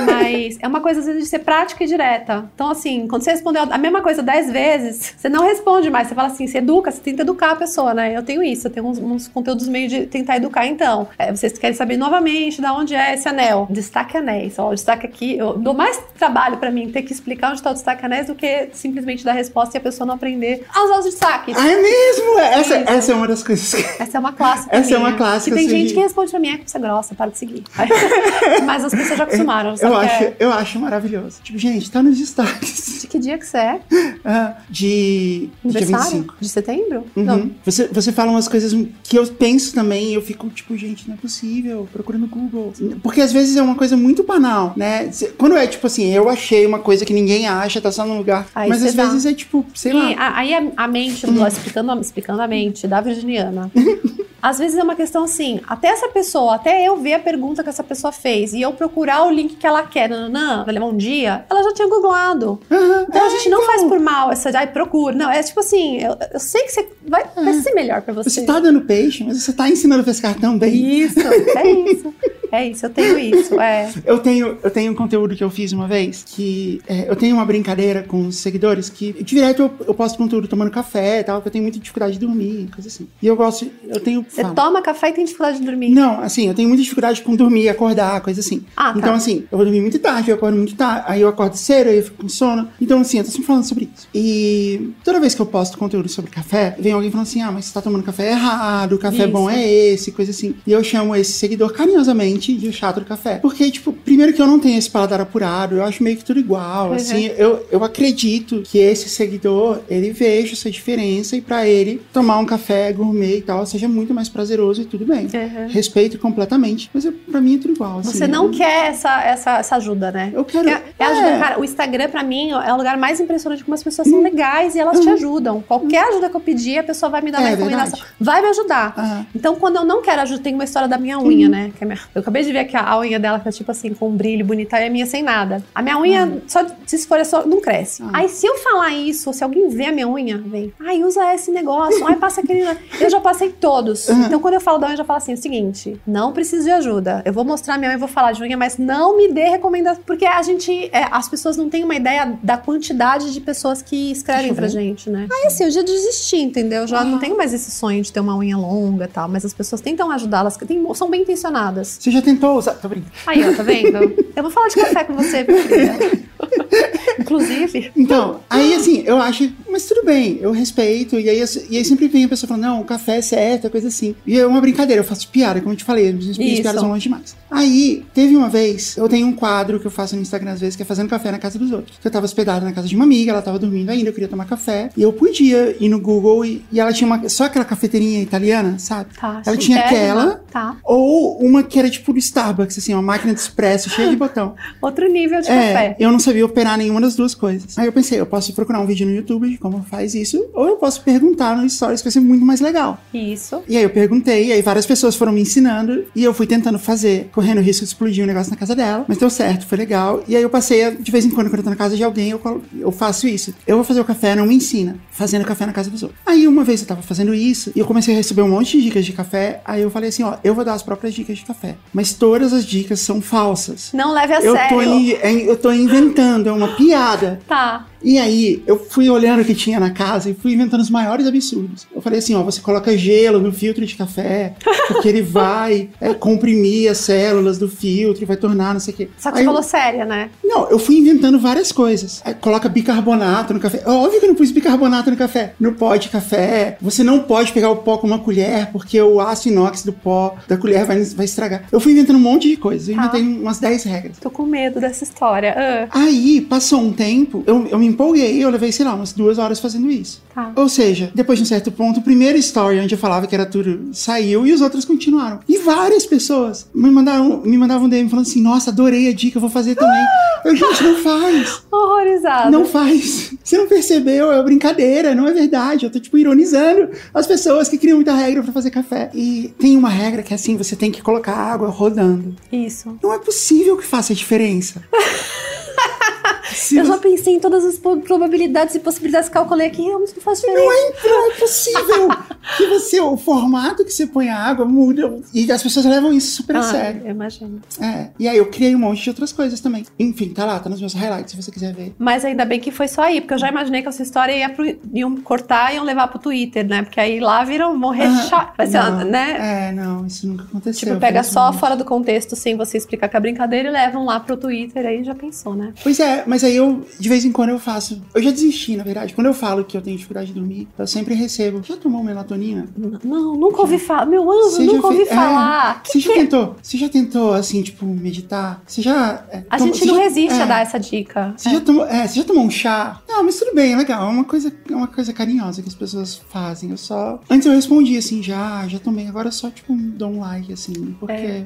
Mas é uma coisa, às vezes, de ser prática e direta. Então, assim, quando você respondeu a mesma coisa dez vezes, você não responde mais. Você fala assim, você educa, você tenta educar a pessoa, né? Eu tenho isso, eu tenho uns, uns conteúdos meio de tentar educar. Então, é, vocês querem saber novamente de onde é esse anel. Destaque anéis. Ó, o destaque aqui, eu dou mais trabalho pra mim ter que explicar onde tá o destaque anéis do que simplesmente dar resposta e a pessoa não aprender a usar os destaques. Ah, é mesmo? Essa, Isso. essa é uma das coisas que... Essa é uma clássica. Essa é minha. uma clássica, Que tem assim, gente que responde pra mim, é que você é grossa, para de seguir. Mas as pessoas já acostumaram. Eu sabe que acho, é- eu acho maravilhoso. Tipo, gente, tá nos destaques. De que dia que você é? Ah, de Aniversário? 25. De setembro? Uhum. Não. Você, você fala umas coisas que eu penso também e eu fico tipo, gente, não é possível, procura no Google. Porque às vezes é uma coisa muito banal, né? Quando é tipo assim, eu achei uma coisa que ninguém acha, tá só num lugar. Aí mas às dá. vezes é tipo, sei E lá. a- aí a, a mente, do- explicando, explicando a mente da virginiana. Às vezes é uma questão assim, até essa pessoa, até eu ver a pergunta que essa pessoa fez e eu procurar o link que ela quer, nananã, vai levar um dia, ela já tinha googlado. Aham, Então a é, gente não faz por mal essa, ai, procura. Não, é tipo assim, eu, eu sei que você vai, vai ser melhor pra você. Você tá dando peixe, mas você tá ensinando a pescar também. Isso, é isso. É isso, eu tenho isso. É. Eu tenho, eu tenho um conteúdo que eu fiz uma vez, que é, eu tenho uma brincadeira com os seguidores, que direto eu, eu posto conteúdo tomando café e tal, porque eu tenho muita dificuldade de dormir, coisa assim. E eu gosto, eu tenho... Você fala. toma café e tem dificuldade de dormir. Não, assim, eu tenho muita dificuldade com dormir, acordar, coisa assim. Ah, tá. Então, assim, eu vou dormir muito tarde, eu acordo muito tarde, aí eu acordo cedo, aí eu fico com sono. Então, assim, eu tô sempre falando sobre isso. E toda vez que eu posto conteúdo sobre café, vem alguém falando assim: ah, mas você tá tomando café errado, o café Isso. bom é esse, coisa assim. E eu chamo esse seguidor carinhosamente de o chato do café. Porque, tipo, primeiro que eu não tenho esse paladar apurado, eu acho meio que tudo igual. Uhum. Assim, eu, eu acredito que esse seguidor, ele veja essa diferença e pra ele tomar um café gourmet e tal seja muito mais prazeroso e tudo bem. Uhum. Respeito completamente, mas eu, pra mim é tudo igual. assim. Você não quer essa, essa, essa ajuda, né? Eu quero. É, é ajuda, é. cara, o Instagram, pra mim, é o lugar mais impressionante como as pessoas são legais e elas te ajudam. Qualquer ajuda que eu pedir, a pessoa vai me dar. É uma recomendação. verdade. Vai me ajudar. Então, quando eu não quero ajuda, tem uma história da minha unha, né? Que é minha- Eu acabei de ver que a, unha dela tá tipo assim, com um brilho bonita, e a minha sem nada. A minha unha, só se esfolha, só não cresce. Ah. Aí, se eu falar isso, ou se alguém vê a minha unha, vem, ai, usa esse negócio, ai, passa aquele. Eu já passei todos. Uhum. Então, quando eu falo da unha, eu já falo assim: o seguinte, não preciso de ajuda. Eu vou mostrar minha unha, vou falar de unha, mas não me dê recomendação. Porque a gente, é, as pessoas não têm uma ideia da quantidade de pessoas que escrevem pra gente, né? Aí, assim, eu já desisti, entendeu? Eu Já Ah. não tenho mais esse sonho de ter uma unha longa e tal, mas as pessoas tentam ajudá-las, que tem- são bem intencionadas. você já tentou usar. Tô brincando. Aí, ó, tá vendo? Eu vou falar de café com você, minha filha. Inclusive. Então, aí assim, eu acho, mas tudo bem, eu respeito. E aí, e aí sempre vem a pessoa falando, não, o café é certo, é coisa assim. E é uma brincadeira, eu faço piada, como eu te falei, as minhas piadas são longe demais. Aí, teve uma vez, eu tenho um quadro que eu faço no Instagram às vezes, que é fazendo café na casa dos outros. Eu tava hospedado na casa de uma amiga, ela tava dormindo ainda, eu queria tomar café. E eu podia ir no Google e, e ela tinha uma, só aquela cafeteirinha italiana, sabe? Tá. Ela tinha chiquérrima. aquela. Tá. Ou uma que era tipo do Starbucks, assim, uma máquina de expresso cheia de botão. Outro nível de É, café. eu não sabia operar nenhuma das duas coisas. Aí eu pensei, eu posso procurar um vídeo no YouTube de como faz isso, ou eu posso perguntar no Stories, que vai ser muito mais legal. Isso. E aí eu perguntei, e aí várias pessoas foram me ensinando, e eu fui tentando fazer, correndo o risco de explodir um negócio na casa dela, mas deu certo, foi legal. E aí eu passei, a, de vez em quando, quando eu tô na casa de alguém, eu, eu faço isso. Eu vou fazer o café, não me ensina, fazendo café na casa dos outros. Aí uma vez eu tava fazendo isso, e eu comecei a receber um monte de dicas de café, aí eu falei assim, ó, eu vou dar as próprias dicas de café, mas todas as dicas são falsas. Não leve a Eu sério. tô, in- em- eu tô inventando, é uma piada. Tá. E aí, eu fui olhando o que tinha na casa e fui inventando os maiores absurdos. Eu falei assim, ó, você coloca gelo no filtro de café, porque ele vai é, comprimir as células do filtro e vai tornar não sei o quê. Só que Aí você falou séria, né? Não, eu fui inventando várias coisas. Aí, coloca bicarbonato no café. Óbvio que eu não pus bicarbonato no café. No pó de café, você não pode pegar o pó com uma colher, porque o aço inox do pó da colher vai, vai estragar. Eu fui inventando um monte de coisas. Eu Tá. inventei umas 10 regras. Tô com medo dessa história. Ah, Aí, passou um tempo, eu, eu me empolguei, eu levei, sei lá, umas duas horas fazendo isso. tá. Ou seja, depois de um certo ponto, o primeiro story onde eu falava que era tudo saiu e os outros continuaram. E várias pessoas me mandavam, me mandavam DM falando assim: Nossa, adorei a dica, eu vou fazer também. Eu, gente, não faz. Horrorizada. Não faz. Você não percebeu, é brincadeira, não é verdade. Eu tô, tipo, ironizando as pessoas que criam muita regra pra fazer café. E tem uma regra que é assim: você tem que colocar água rodando. Isso. Não é possível que faça diferença. Se eu você- já pensei em todas as probabilidades e possibilidades, calculei aqui, realmente não faz diferença. Não é, não é possível que você, o formato que você põe a água muda. E as pessoas levam isso super a Ah, sério. eu imagino. É. E aí eu criei um monte de outras coisas também. Enfim, tá lá, tá nos meus highlights, se você quiser ver. Mas ainda bem que foi só aí, porque eu já imaginei que essa história ia pro, iam cortar e iam levar pro Twitter, né? Porque aí lá viram morrer Ah, chato. Vai ser, não, né? É, não, isso nunca aconteceu. Tipo, pega só fora do contexto sem você explicar que é brincadeira e levam lá pro Twitter, aí já pensou, né? Pois é, mas aí eu, de vez em quando eu faço. Eu já desisti, na verdade. Quando eu falo que eu tenho dificuldade de dormir, eu sempre recebo. Já tomou melatonina? Não, nunca ouvi falar. Meu anjo, já nunca ouvi fez- é, falar. Você já tentou? Você já tentou, assim, tipo, meditar? Você já. é, A gente não já- resiste é, a dar essa dica. Você, já tomou, é, você já tomou um chá? Não, mas tudo bem, é legal. É uma coisa, é uma coisa carinhosa que as pessoas fazem. Eu só. Antes eu respondi assim, já, já tomei. Agora eu só, tipo, dou um like, assim. Porque. É,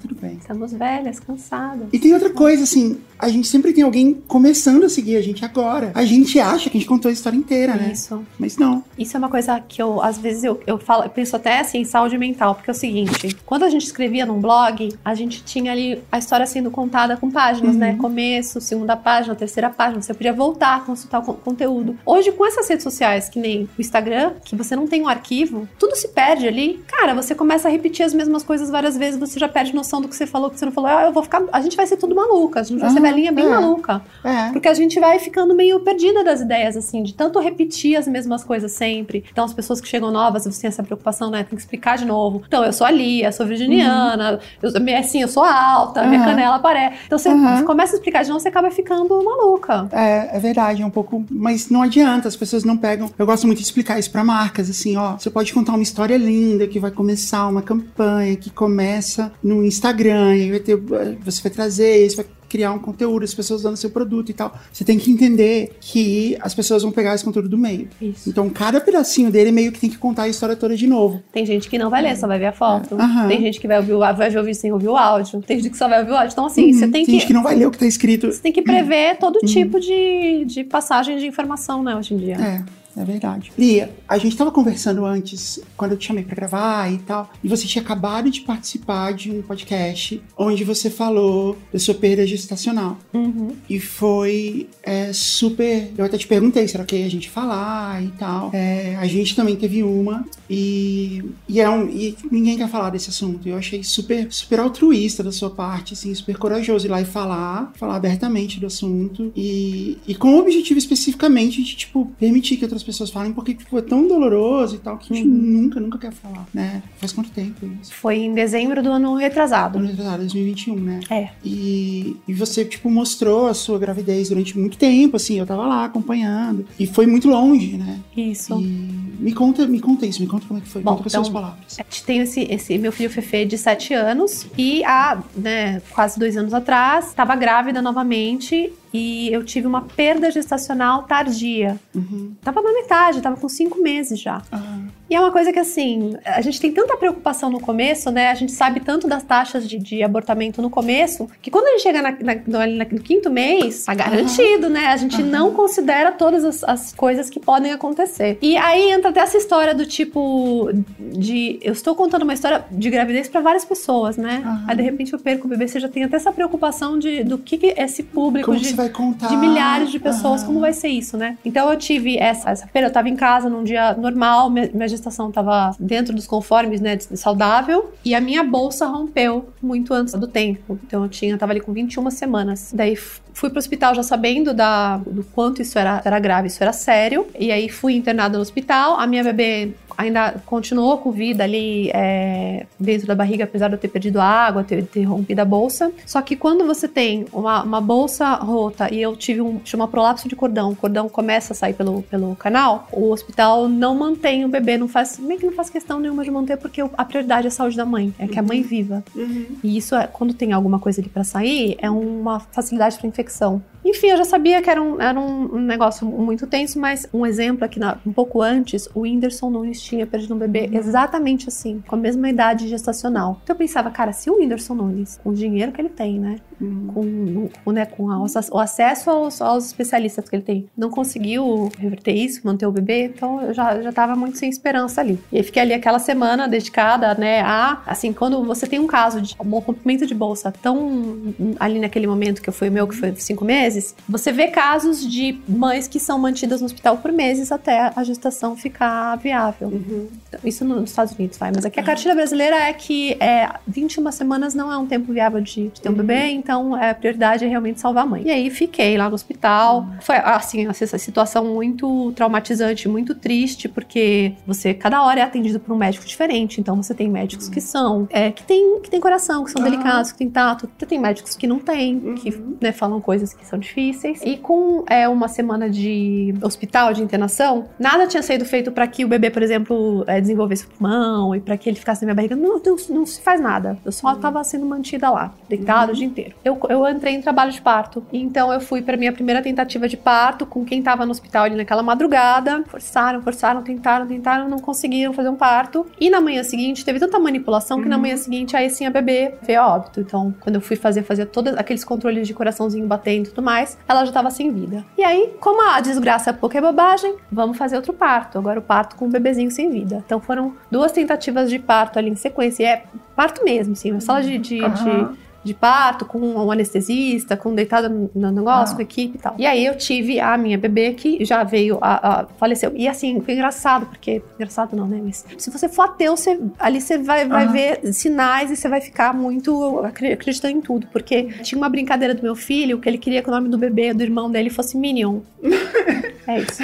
tudo bem. Estamos velhas, cansadas. E tem outra coisa, assim, a gente sempre tem alguém começando a seguir a gente agora. A gente acha que a gente contou a história inteira, né? Isso. Mas não. Isso é uma coisa que eu, às vezes, eu, eu falo, eu penso até assim em saúde mental, porque é o seguinte: quando a gente escrevia num blog, a gente tinha ali a história sendo contada com páginas, né? Começo, segunda página, terceira página. Você podia voltar a consultar o con- conteúdo. Hoje, com essas redes sociais, que nem o Instagram, que você não tem um arquivo, tudo se perde ali. Cara, você começa a repetir as mesmas coisas várias vezes, você já perde noção do que você falou, que você não falou. Ah, eu vou ficar. A gente vai ser tudo maluca, a gente vai ser Aham, velhinha bem é. maluca. É. Porque a gente vai ficando meio perdida das ideias, assim, de tanto repetir as mesmas coisas sempre. Então, as pessoas que chegam novas, você tem essa preocupação, né? Tem que explicar de novo. Então, eu sou a Lia, sou virginiana, eu, minha- assim, eu sou alta, minha Uhum. canela aparece. Então, você Uhum. começa a explicar de novo, você acaba ficando maluca. É, é verdade, é um pouco. Mas não adianta, as pessoas não pegam. Eu gosto muito de explicar isso pra marcas, assim, ó. Você pode contar uma história linda que vai começar uma campanha que começa no Instagram, e vai ter. Você vai trazer, você vai criar um conteúdo, as pessoas dando seu produto e tal. Você tem que entender que as pessoas vão pegar esse conteúdo do meio. Isso. Então, cada pedacinho dele meio que tem que contar a história toda de novo. Tem gente que não vai ler, só vai ver a foto. Aham. Tem gente que vai ouvir, o, vai ver o vídeo sem ouvir o áudio. Tem gente que só vai ouvir o áudio. Então, assim, você Uhum. tem gente que. que não vai ler o que tá escrito. Você tem que prever todo tipo de, de passagem de informação, né, hoje em dia. É, é verdade. Lia, a gente tava conversando antes, quando eu te chamei pra gravar e tal, e você tinha acabado de participar de um podcast onde você falou da sua perda gestacional. Uhum. E foi é, super. Eu até te perguntei se era ok a gente falar e tal. É, a gente também teve uma, e, e, é um, e ninguém quer falar desse assunto. Eu achei super, super altruísta da sua parte, assim, super corajoso ir lá e falar, falar abertamente do assunto, e, e com o objetivo especificamente de, tipo, permitir que outras pessoas falem, porque é tão doloroso e tal, que a gente nunca, nunca quer falar, né? Faz quanto tempo isso? Foi em dezembro do ano retrasado. Ano retrasado, 2021, né? É. E, e você, tipo, mostrou a sua gravidez durante muito tempo, assim, eu tava lá acompanhando. E foi muito longe, né? Isso. E me conta, me conta isso, me conta como é que foi. Bom, conta com as então, suas palavras. A gente tem esse, esse meu filho Fefe de 7 anos e há né, quase dois anos atrás estava grávida novamente e eu tive uma perda gestacional tardia. Uhum. Tava na metade, tava com cinco meses já. Ah, E é uma coisa que, assim, a gente tem tanta preocupação no começo, né? A gente sabe tanto das taxas de, de abortamento no começo, que quando a gente chega na- na- no, ali na- no quinto mês, tá garantido, né? A gente Aham. não considera todas as, as coisas que podem acontecer. E aí entra até essa história do tipo de. Eu estou contando uma história de gravidez pra várias pessoas, né? Aham. Aí de repente eu perco o bebê, você já tem até essa preocupação de, do que, que esse público como de vai contar? de milhares de pessoas, como vai ser isso, né? Então eu tive essa, essa perda, eu tava em casa num dia normal, minha, minha gestação tava dentro dos conformes, né, saudável, e a minha bolsa rompeu muito antes do tempo. Então eu tinha, tava ali com 21 semanas. Daí fui pro hospital já sabendo da, do quanto isso era, era grave, isso era sério, e aí fui internada no hospital, a minha bebê ainda continuou com vida ali é, dentro da barriga, apesar de eu ter perdido água, ter, ter rompido a bolsa. Só que quando você tem uma, uma bolsa rota e eu tive um chama prolapso de cordão, o cordão começa a sair pelo, pelo canal, o hospital não mantém o bebê, não faz, meio que não faz questão nenhuma de manter, porque a prioridade é a saúde da mãe, é que a mãe viva. Uhum. E isso, é, quando tem alguma coisa ali pra sair, é uma facilidade para infecção. Enfim, eu já sabia que era um, era um negócio muito tenso, mas um exemplo aqui, na- um pouco antes, o Whindersson Nunes tinha perdido um bebê exatamente assim, com a mesma idade gestacional. Então eu pensava, cara, se o Whindersson Nunes, com o dinheiro que ele tem, né, com, com, né, com a, o acesso aos, aos, especialistas que ele tem. Não conseguiu reverter isso, manter o bebê, então eu já, já tava muito sem esperança ali. E aí fiquei ali aquela semana dedicada, né, a, assim, quando você tem um caso de um rompimento de bolsa tão ali naquele momento que foi o meu, que foi cinco meses, você vê casos de mães que são mantidas no hospital por meses até a gestação ficar viável. Uhum. Isso nos Estados Unidos vai, mas aqui a cartilha brasileira é que é, 21 semanas não é um tempo viável de, de ter um uhum. bebê, então é, a prioridade é realmente salvar a mãe. E aí fiquei lá no hospital. Uhum. Foi assim, essa situação muito traumatizante, muito triste, porque você cada hora é atendido por um médico diferente. Então você tem médicos que são, é, que tem, que tem coração, que são delicados, que tem tato, que tem médicos que não têm, que uhum. né, falam coisas que são difíceis. E com é, uma semana de hospital, de internação, nada tinha sido feito para que o bebê, por exemplo, é, desenvolvesse pulmão e para que ele ficasse na minha barriga. Não, não, não se faz nada. Eu só uhum. sendo mantida lá, deitada uhum. o dia inteiro. Eu, eu entrei em trabalho de parto. Então eu fui para minha primeira tentativa de parto com quem estava no hospital ali naquela madrugada. Forçaram, forçaram, tentaram, tentaram, não conseguiram fazer um parto. E na manhã seguinte teve tanta manipulação uhum. que na uhum. manhã seguinte aí sim a bebê veio a óbito. Então quando eu fui fazer, fazer todos aqueles controles de coraçãozinho batendo e tudo mais, ela já estava sem vida. E aí, como a desgraça é pouca é bobagem, vamos fazer outro parto. Agora o parto com um bebezinho sem vida. Então foram duas tentativas de parto ali em sequência. E é parto mesmo, assim, uma sala de, de, uhum. de de parto, com um anestesista, com deitada no negócio, ah. com equipe e tal. E aí eu tive a minha bebê que já veio, a, a, faleceu. E assim, foi engraçado, porque. Engraçado não, né? Mas se você for ateu, você, ali você vai, vai ver sinais e você vai ficar muito acreditando em tudo. Porque tinha uma brincadeira do meu filho que ele queria que o nome do bebê, do irmão dele, fosse Minion. É isso.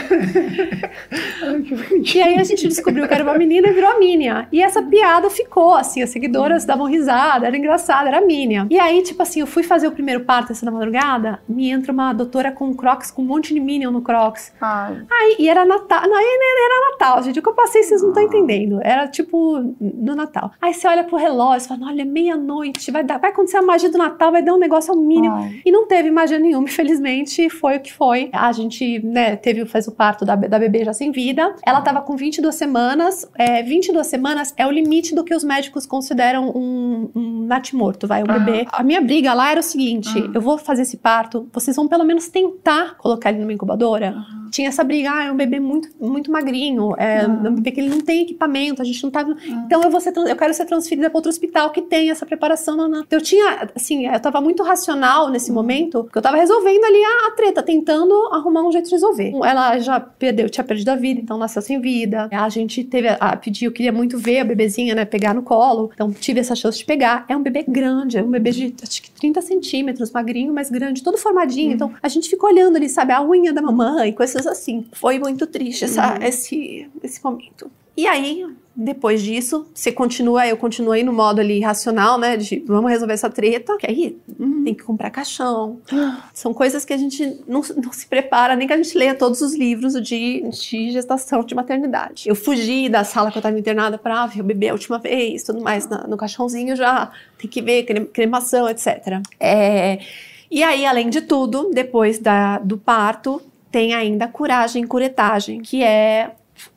e aí a gente descobriu que era uma menina e virou a Minia. E essa piada ficou, assim, as seguidoras davam risada, era engraçada, era a Minia. E aí, tipo assim, eu fui fazer o primeiro parto essa madrugada, me entra uma doutora com crocs, com um monte de Minion no crocs. Ai. Aí, e era Natal, não, era Natal, gente, o que eu passei vocês não estão entendendo. Era, tipo, no Natal. Aí você olha pro relógio e fala, olha, meia-noite, vai, vai acontecer a magia do Natal, vai dar um negócio ao mínimo. Ai. E não teve magia nenhuma, infelizmente, foi o que foi. A gente, né, teve, faz o parto da, da bebê já sem vida. Ela tava com 22 semanas. É, 22 semanas é o limite do que os médicos consideram um, um natimorto, vai, um uhum. Bebê. A minha briga lá era o seguinte: uhum. eu vou fazer esse parto, vocês vão pelo menos tentar colocar ele numa incubadora. Uhum. Tinha essa briga, ah, é um bebê muito, muito magrinho, é um bebê que ele não tem equipamento, a gente não tá. Então eu vou ser, eu quero ser transferida para outro hospital que tem essa preparação. Não, não. Eu tinha, assim, eu tava muito racional nesse momento, porque eu tava resolvendo ali a, a treta, tentando arrumar um jeito de resolver. Ela já perdeu, tinha perdido a vida, então nasceu sem vida. A gente teve a, a pedir, eu queria muito ver a bebezinha, né, pegar no colo. Então tive essa chance de pegar. É um bebê grande, é um bebê de acho que 30 centímetros, magrinho, mas grande, todo formadinho. Uhum. Então a gente ficou olhando ali, sabe, a unha da mamãe, coisas assim. Foi muito triste essa, uhum. esse, esse momento. E aí, depois disso, você continua, eu continuei no modo ali racional, né? De vamos resolver essa treta. Que aí hum, tem que comprar caixão. São coisas que a gente não, não, se prepara, nem que a gente leia todos os livros de, de gestação, de maternidade. Eu fugi da sala que eu estava internada para ver o bebê a última vez, tudo mais. Na, no caixãozinho já tem que ver cremação, etc. É, e aí, além de tudo, depois da, do parto, tem ainda curagem curetagem, que é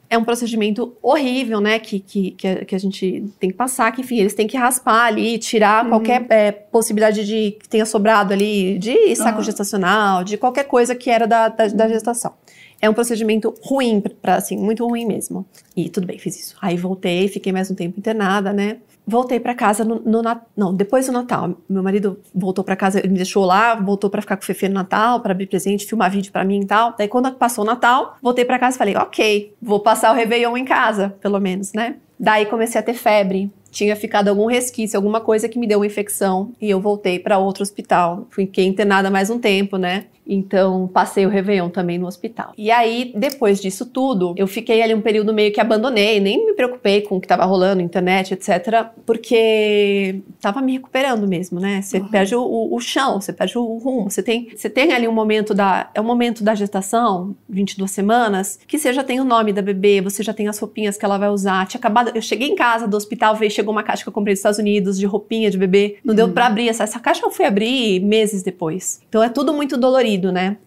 é um procedimento horrível, né? Que, que, que, a, que, a, gente tem que passar, que enfim, eles têm que raspar ali, tirar uhum. qualquer é, possibilidade de que tenha sobrado ali de saco uhum. gestacional, de qualquer coisa que era da, da, da gestação. É um procedimento ruim, pra, assim, muito ruim mesmo. E tudo bem, fiz isso. Aí voltei, fiquei mais um tempo internada, né? Voltei para casa no, no, não, depois do Natal. Meu marido voltou para casa, ele me deixou lá, voltou para ficar com o Fefe no Natal, para abrir presente, filmar vídeo para mim e tal. Daí quando passou o Natal, voltei para casa e falei, ok, vou passar o Réveillon em casa, pelo menos, né? Daí comecei a ter febre. Tinha ficado algum resquício, alguma coisa que me deu uma infecção e eu voltei para outro hospital. Fiquei internada mais um tempo, né? Então, passei o Réveillon também no hospital. E aí, depois disso tudo, eu fiquei ali um período meio que abandonei, nem me preocupei com o que estava rolando, internet, etc., porque estava me recuperando mesmo, né? Você uhum. perde o, o, chão, você perde o rumo. Você tem, você tem ali um momento da. É o um momento da gestação, 22 semanas, que você já tem o nome da bebê, você já tem as roupinhas que ela vai usar. Tinha acabado. Eu cheguei em casa do hospital, veio, chegou uma caixa que eu comprei dos Estados Unidos de roupinha de bebê. Não uhum. deu para abrir. Essa, essa caixa eu fui abrir meses depois. Então é tudo muito dolorido marido, né?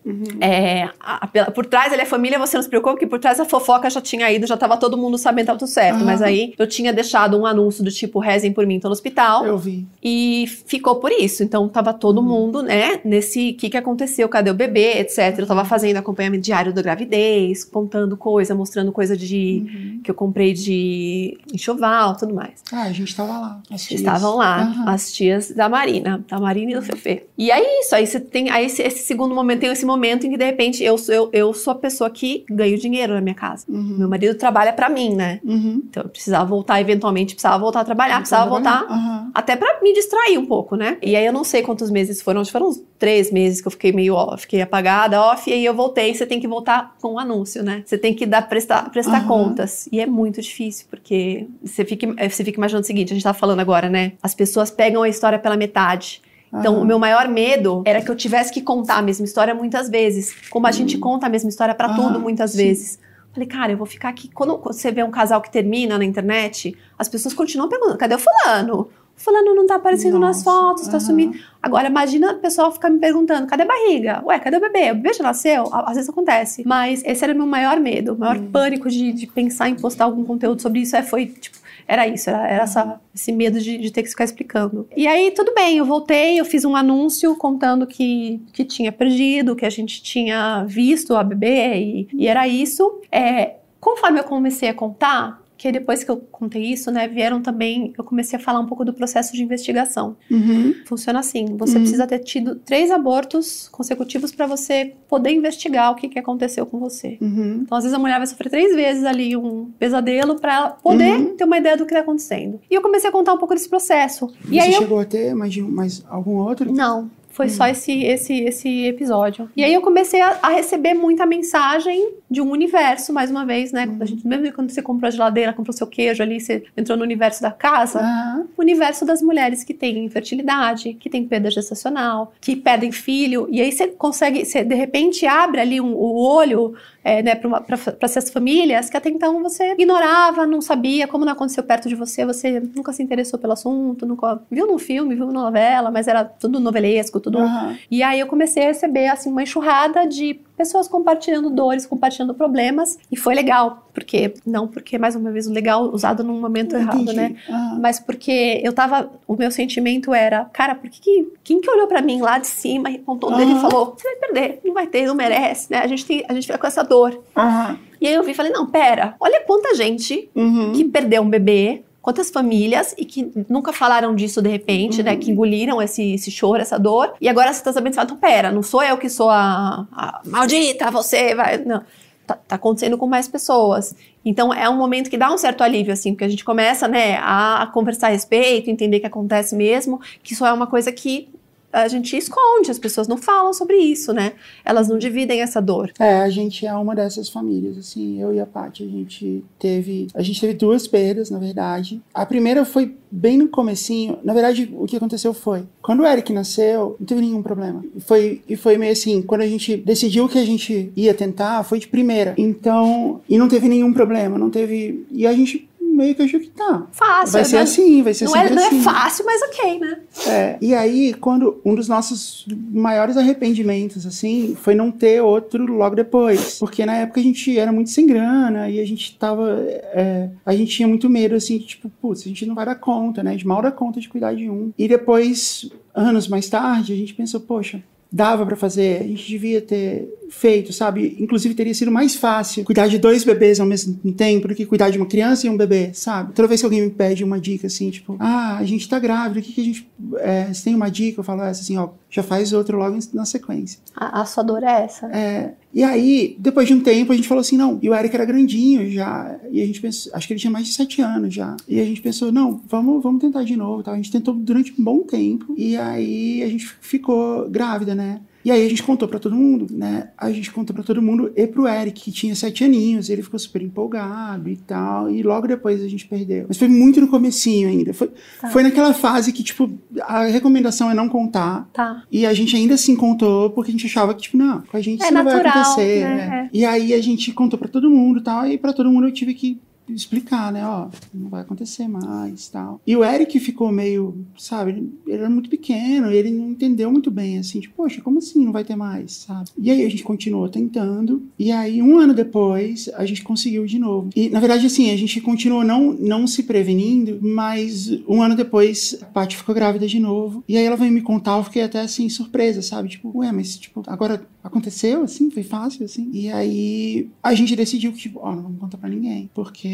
É, a- a- por trás ele é família, você não se preocupa, porque por trás a fofoca já tinha ido, já tava todo mundo sabendo, tudo certo. Aham. Mas aí eu tinha deixado um anúncio do tipo, rezem por mim, tô no hospital. Eu vi. E ficou por isso. Então tava todo Uhum. mundo, né, nesse o que, que aconteceu, cadê o bebê, etc. Eu tava fazendo acompanhamento diário da gravidez, contando coisa, mostrando coisa de Uhum. que eu comprei de enxoval, tudo mais. Ah, a gente tava lá. as tias. Estavam lá, as tias da Marina, da Marina e do Fefe. E aí isso, aí você tem aí esse, esse segundo momento, tem esse momento em que de repente eu, sou- eu, eu sou a pessoa que ganho dinheiro na minha casa. Uhum. Meu marido trabalha pra mim, né? Uhum. Então eu precisava voltar eventualmente, precisava voltar a trabalhar, precisava voltar Aham. até pra me distrair um pouco, né? E aí eu não sei quantos meses foram, acho que foram uns três meses que eu fiquei meio off, fiquei apagada, off, e aí eu voltei. Você tem que voltar com um anúncio, né? Você tem que dar, prestar, prestar contas. E é muito difícil, porque você fica, eh, você fica imaginando o seguinte: a gente tava falando agora, né? As pessoas pegam a história pela metade. Então, Aham. o meu maior medo era que eu tivesse que contar a mesma história muitas vezes. Como a gente conta a mesma história pra Aham, tudo muitas sim. vezes. Falei, cara, eu vou ficar aqui. Quando você vê um casal que termina na internet, as pessoas continuam perguntando: cadê o fulano? O fulano não tá aparecendo nas Nossa, fotos, tá sumindo. Agora, imagina o pessoal ficar me perguntando: cadê a barriga? Ué, cadê o bebê? O bebê já nasceu? Às vezes acontece. Mas esse era o meu maior medo, o maior Hum. pânico de, de pensar em postar algum conteúdo sobre isso. É, foi, tipo, era isso, era, era essa, esse medo de, de ter que ficar explicando. E aí, tudo bem, eu voltei, eu fiz um anúncio contando que, que tinha perdido, que a gente tinha visto a bebê, e, e era isso. É, conforme eu comecei a contar, que depois que eu contei isso, né, vieram também, eu comecei a falar um pouco do processo de investigação. Uhum. Funciona assim: você Uhum. precisa ter tido três abortos consecutivos para você poder investigar o que, que aconteceu com você. Uhum. Então, às vezes, a mulher vai sofrer três vezes ali um pesadelo para poder Uhum. ter uma ideia do que está acontecendo. E eu comecei a contar um pouco desse processo. E Você aí eu chegou a ter mais, de mais algum outro? não, foi Hum. só esse, esse, esse episódio. E aí eu comecei a, a receber muita mensagem de um universo, mais uma vez, né? Quando a gente, mesmo quando você comprou a geladeira, comprou seu queijo ali, você entrou no universo da casa. Aham. O universo das mulheres que têm infertilidade, que têm perda gestacional, que perdem filho. E aí você consegue, você de repente abre ali um- o olho é, né, para essas famílias que até então você ignorava, não sabia, como não aconteceu perto de você, você nunca se interessou pelo assunto, nunca viu num filme, viu numa novela, mas era tudo novelesco, tudo. Aham. E aí eu comecei a receber assim uma enxurrada de pessoas compartilhando dores, compartilhando problemas, e foi legal, porque não porque mais uma vez o legal usado num momento errado, Entendi. né? Aham. Mas porque eu tava. O meu sentimento era, cara, por que, que quem que olhou pra mim lá de cima e apontou o dedo e falou: você vai perder, não vai ter, não merece, né? A gente, tem, a gente fica com essa dor. Aham. E aí eu vi e falei: não, pera, olha quanta gente Uhum. que perdeu um bebê. Quantas famílias e que nunca falaram disso de repente, né? Que engoliram esse, esse choro, essa dor. E agora você tá sabendo, você fala, então pera, não sou eu que sou a, a maldita, você vai. Não. Tá, tá acontecendo com mais pessoas. Então é um momento que dá um certo alívio, assim, porque a gente começa, né, a conversar a respeito, entender que acontece mesmo, que isso é uma coisa que a gente esconde, as pessoas não falam sobre isso, né? Elas não dividem essa dor. É, a gente é uma dessas famílias, assim, eu e a Paty, a gente teve, a gente teve duas perdas, na verdade. A primeira foi bem no comecinho, na verdade, o que aconteceu foi, quando o Eric nasceu, não teve nenhum problema. Foi, e foi meio assim, quando a gente decidiu que a gente ia tentar, foi de primeira. Então, e não teve nenhum problema, não teve, e a gente meio que tá. Fácil. Vai ser né? assim, vai ser Não é, não assim. é fácil, mas ok, né? É, e aí, quando um dos nossos maiores arrependimentos, assim, foi não ter outro logo depois. Porque na época a gente era muito sem grana e a gente tava. é, a gente tinha muito medo, assim, de, tipo, putz, a gente não vai dar conta, né? A gente mal dá conta de cuidar de um. E depois, anos mais tarde, a gente pensou, poxa. Dava pra fazer, a gente devia ter feito, sabe? Inclusive teria sido mais fácil cuidar de dois bebês ao mesmo tempo do que cuidar de uma criança e um bebê, sabe? Toda vez que alguém me pede uma dica assim, tipo, ah, a gente tá grávida, o que, que a gente. É, você tem uma dica? Eu falo essa assim, ó, já faz outro logo na sequência. A, a sua dor é essa. É, e aí, depois de um tempo, a gente falou assim, não, e o Eric era grandinho já, e a gente pensou, acho que ele tinha mais de sete anos já, e a gente pensou, não, vamos, vamos tentar de novo, tal. a gente tentou durante um bom tempo, e aí a gente ficou grávida, né? E aí a gente contou pra todo mundo, né? A gente contou pra todo mundo e pro Eric, que tinha sete aninhos, ele ficou super empolgado e tal, e logo depois a gente perdeu. Mas foi muito no comecinho ainda, foi, Tá. foi naquela fase que, tipo, a recomendação é não contar, Tá. e a gente ainda assim contou porque a gente achava que, tipo, não, com a gente É isso não vai natural, acontecer. né? né? E aí a gente contou pra todo mundo e tal, e pra todo mundo eu tive que explicar, né? Ó, não vai acontecer mais tal. E o Eric ficou meio, sabe? Ele, ele era muito pequeno, ele não entendeu muito bem, assim, tipo, poxa, como assim não vai ter mais, sabe? E aí a gente continuou tentando, e aí um ano depois a gente conseguiu de novo. E na verdade, assim, a gente continuou não, não se prevenindo, mas um ano depois a Paty ficou grávida de novo. E aí ela veio me contar, eu fiquei até assim, surpresa, sabe? Tipo, ué, mas tipo, agora aconteceu assim? Foi fácil assim? E aí a gente decidiu que, tipo, ó, não vamos contar pra ninguém, porque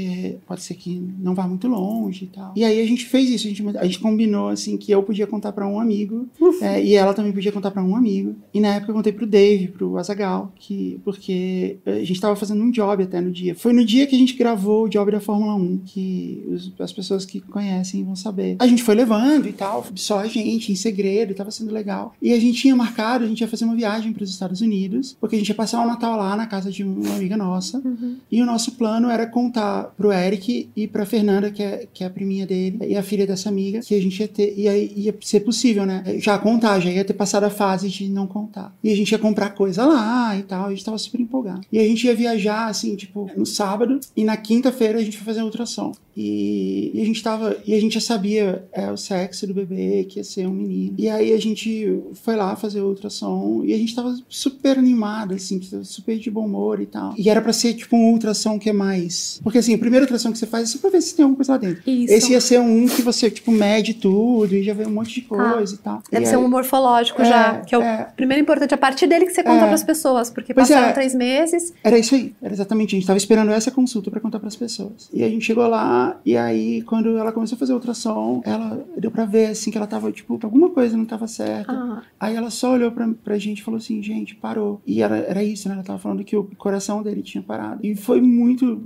pode ser que não vá muito longe e tal. E aí a gente fez isso, a gente, a gente combinou assim que eu podia contar pra um amigo é, e ela também podia contar pra um amigo. E na época eu contei pro Dave, pro Azagal, que porque a gente tava fazendo um job até no dia. Foi no dia que a gente gravou o job da Fórmula 1, que os, as pessoas que conhecem vão saber. A gente foi levando e tal, só a gente, em segredo, tava sendo legal. E a gente tinha marcado, a gente ia fazer uma viagem para os Estados Unidos, porque a gente ia passar o Natal lá na casa de uma amiga nossa. Uhum. E o nosso plano era contar pro Eric e pra Fernanda, que é, que é a priminha dele, e a filha dessa amiga, que a gente ia ter. E aí ia ser possível, né? Já contar, já ia ter passado a fase de não contar. E a gente ia comprar coisa lá e tal, a gente tava super empolgado. E a gente ia viajar, assim, tipo, no sábado, e na quinta-feira a gente foi fazer a ultrassom. E, e a gente tava. E a gente já sabia é, o sexo do bebê, que ia ser um menino. E aí a gente foi lá fazer o ultrassom e a gente tava super animado, assim, super de bom humor e tal. E era pra ser tipo um ultrassom que é mais. Porque assim, o primeiro ultrassom que você faz é só pra ver se tem alguma coisa lá dentro. Isso. Esse ia ser um que você, tipo, mede tudo e já vê um monte de coisa e tal. Deve E ser aí- um morfológico É, já, que é o é. primeiro importante. A partir dele que você conta É. pras pessoas, porque Pois passaram é. três meses. Era isso aí, era exatamente. A gente tava esperando essa consulta pra contar pras pessoas. E a gente chegou lá, e aí, quando ela começou a fazer o ultrassom, ela deu pra ver, assim, que ela tava, tipo, alguma coisa não tava certa. Ah, Aí ela só olhou pra, pra gente e falou assim, gente, parou. E era, era isso, né? Ela tava falando que o coração dele tinha parado. E foi muito,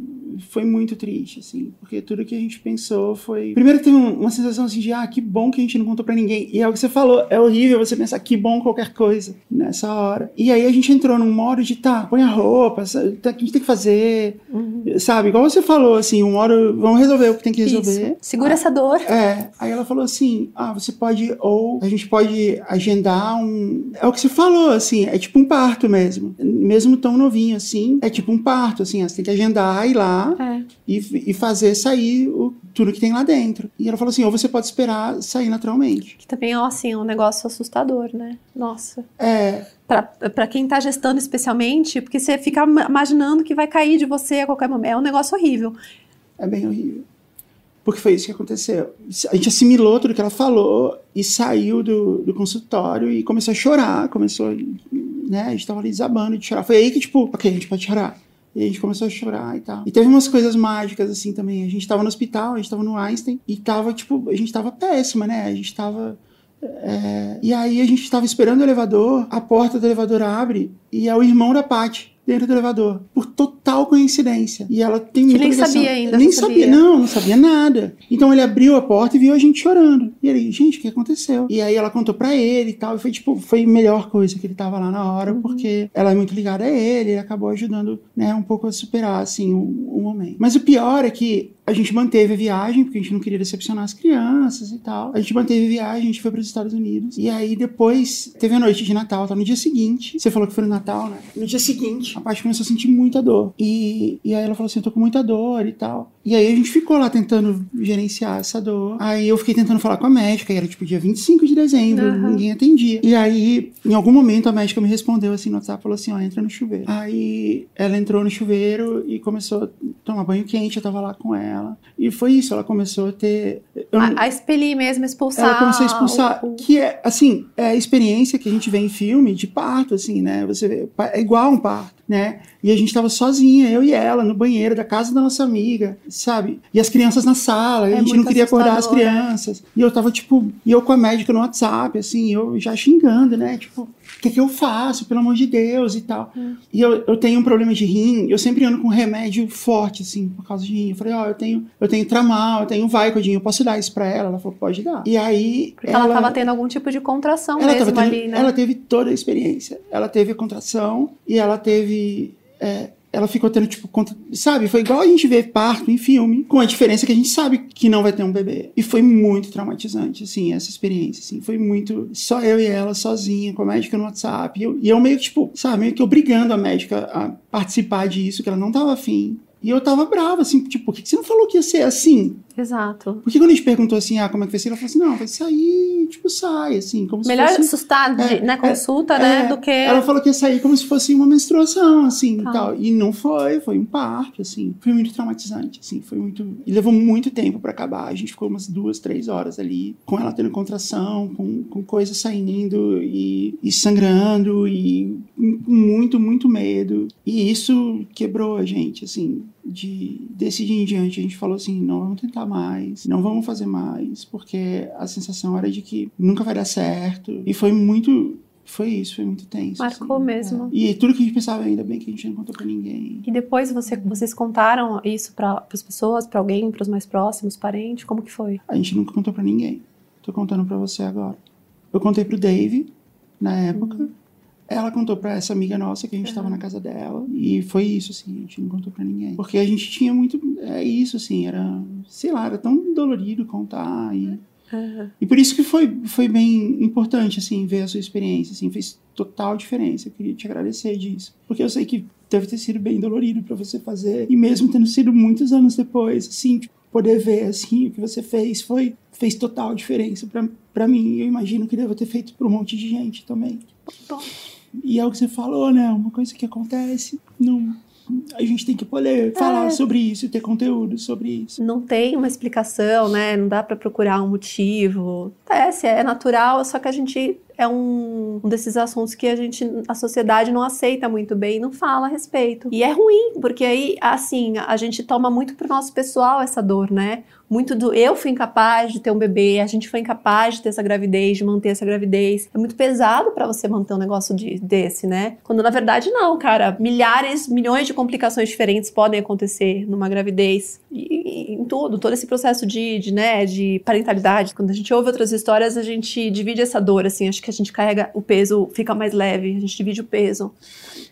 foi muito triste, assim, porque tudo que a gente pensou foi. Primeiro teve um- uma sensação assim de, ah, que bom que a gente não contou pra ninguém. E é o que você falou, é horrível você pensar que bom qualquer coisa nessa hora. E aí a gente entrou num modo de, tá, põe a roupa, sabe, tá, o que a gente tem que fazer, sabe? Igual você falou, assim, um modo, vamos resolver o que tem que resolver. isso. Segura essa dor. É, aí ela falou assim: ah, você pode, ou a gente pode agendar um. É o que você falou, assim, é tipo um parto mesmo. Mesmo tão novinho assim, é tipo um parto, assim, você tem que agendar, ir lá É. e, e fazer sair o, tudo que tem lá dentro. E ela falou assim: ou você pode esperar sair naturalmente. Que também é assim, um negócio assustador, né? Nossa. É, Pra, pra quem tá gestando especialmente, porque você fica ma- imaginando que vai cair de você a qualquer momento. É um negócio horrível. é bem horrível. Porque foi isso que aconteceu. A gente assimilou tudo que ela falou e saiu do, do consultório e começou a chorar. Começou, né? A gente tava ali desabando de chorar. Foi aí que, tipo, ok, a gente pode chorar. E a gente começou a chorar e tal. E teve umas coisas mágicas, assim, também. A gente tava no hospital, a gente tava no Einstein e tava, tipo, a gente tava péssima, né? A gente tava. é, E aí a gente tava esperando o elevador, a porta do elevador abre e é o irmão da Paty dentro do elevador. Por total coincidência. E ela tem muita nem sabia ainda, Nem sabia. sabia. Não, não sabia nada. Então ele abriu a porta e viu a gente chorando. E ele, gente, o que aconteceu? E aí ela contou pra ele e tal. E foi tipo, foi a melhor coisa que ele tava lá na hora, Uhum. porque ela é muito ligada a ele, ele acabou ajudando, né, um pouco a superar, assim, o, o momento. Mas o pior é que a gente manteve a viagem, porque a gente não queria decepcionar as crianças e tal. A gente manteve a viagem, a gente foi para os Estados Unidos. E aí depois teve a noite de Natal, tá? No dia seguinte, você falou que foi no Natal, né? No dia seguinte, a parte começou a sentir muita dor. E, e aí ela falou assim: eu tô com muita dor e tal. E aí a gente ficou lá tentando gerenciar essa dor. Aí eu fiquei tentando falar com a médica, e era tipo dia 25 de dezembro, Aham. ninguém atendia. E aí, em algum momento, a médica me respondeu assim no WhatsApp, falou assim, ó, entra no chuveiro. Aí ela entrou no chuveiro e começou a tomar banho quente, eu tava lá com ela. E foi isso, ela começou a ter... eu A, a expelir mesmo, expulsar. ela começou a expulsar, o- que é, assim, é a experiência que a gente vê em filme de parto, assim, né? Você vê, é igual um parto, né? E a gente tava sozinha, eu e ela, no banheiro da casa da nossa amiga, sabe? E as crianças na sala, É a gente não queria acordar as né? crianças. E eu tava, tipo, e eu com a médica no WhatsApp, assim, eu já xingando, né? Tipo, o que que eu faço, pelo amor de Deus e tal. Hum. E eu, eu tenho um problema de rim, eu sempre ando com remédio forte, assim, por causa de rim. Eu falei, ó, eu tenho, eu tenho tramal, eu tenho Vicodin, eu posso dar isso pra ela? Ela falou, pode dar. E aí. Porque ela, tava tendo algum tipo de contração ela mesmo tendo- ali, né? ela teve toda a experiência. Ela teve contração e ela teve. É, ela ficou tendo, tipo, contra... sabe? Foi igual a gente vê parto em filme, com a diferença que a gente sabe que não vai ter um bebê. E foi muito traumatizante, assim, essa experiência, assim. Foi muito. Só eu e ela, sozinha, com a médica no WhatsApp. E eu, e eu meio que, tipo, sabe, meio que obrigando a médica a participar disso, que ela não tava afim. E eu tava brava, assim, tipo, por que você não falou que ia ser assim? Exato. Porque quando a gente perguntou assim, ah, como é que vai ser? Ela falou assim, não, vai sair, tipo, sai, assim, como Melhor se fosse... assustar É, na consulta, né, É, do que... Ela falou que ia sair como se fosse uma menstruação, assim, Tá. e tal. E não foi, foi um parto, assim. Foi muito traumatizante, assim, foi muito... E levou muito tempo pra acabar. A gente ficou umas duas, três horas ali, com ela tendo contração, com, com coisas saindo e, e sangrando e com muito, muito medo. E isso quebrou a gente, assim, de desse dia em diante a gente falou assim, não vamos tentar mais, não vamos fazer mais, porque a sensação era de que nunca vai dar certo. E foi muito, foi isso, foi muito tenso. Marcou assim. mesmo. E tudo que a gente pensava, ainda bem que a gente não contou pra ninguém. E depois você, vocês contaram isso para as pessoas, para alguém, para os mais próximos, parentes? Como que foi? A gente nunca contou pra ninguém. Tô contando pra você agora. Eu contei pro Dave, na época. Ela contou pra essa amiga nossa que a gente tava na casa dela. E foi isso, assim, a gente não contou pra ninguém. Porque a gente tinha muito. É isso, assim, era. Sei lá, era tão dolorido contar. E, e por isso que foi, foi bem importante, assim, ver a sua experiência, assim, fez total diferença. Eu queria te agradecer disso. Porque eu sei que deve ter sido bem dolorido pra você fazer. E mesmo tendo sido muitos anos depois, assim, tipo, poder ver, assim, o que você fez foi fez total diferença pra, pra mim. Eu imagino que deva ter feito pra um monte de gente também. Bom, E é o que você falou, né? Uma coisa que acontece, não, a gente tem que poder falar sobre isso, ter conteúdo sobre isso. não tem uma explicação, né? Não dá para procurar um motivo. Acontece, é natural, só que a gente é um, um desses assuntos que a gente, a sociedade não aceita muito bem, não fala a respeito. E é ruim, porque aí, assim, a gente toma muito pro nosso pessoal essa dor, né? Muito do eu fui incapaz de ter um bebê, a gente foi incapaz de ter essa gravidez, de manter essa gravidez. É muito pesado para você manter um negócio de- desse, né? Quando na verdade não, cara. Milhares, milhões de complicações diferentes podem acontecer numa gravidez. E, em tudo, todo esse processo de, de, né, de parentalidade. Quando a gente ouve outras histórias, a gente divide essa dor, assim. Acho que a gente carrega o peso, fica mais leve, a gente divide o peso.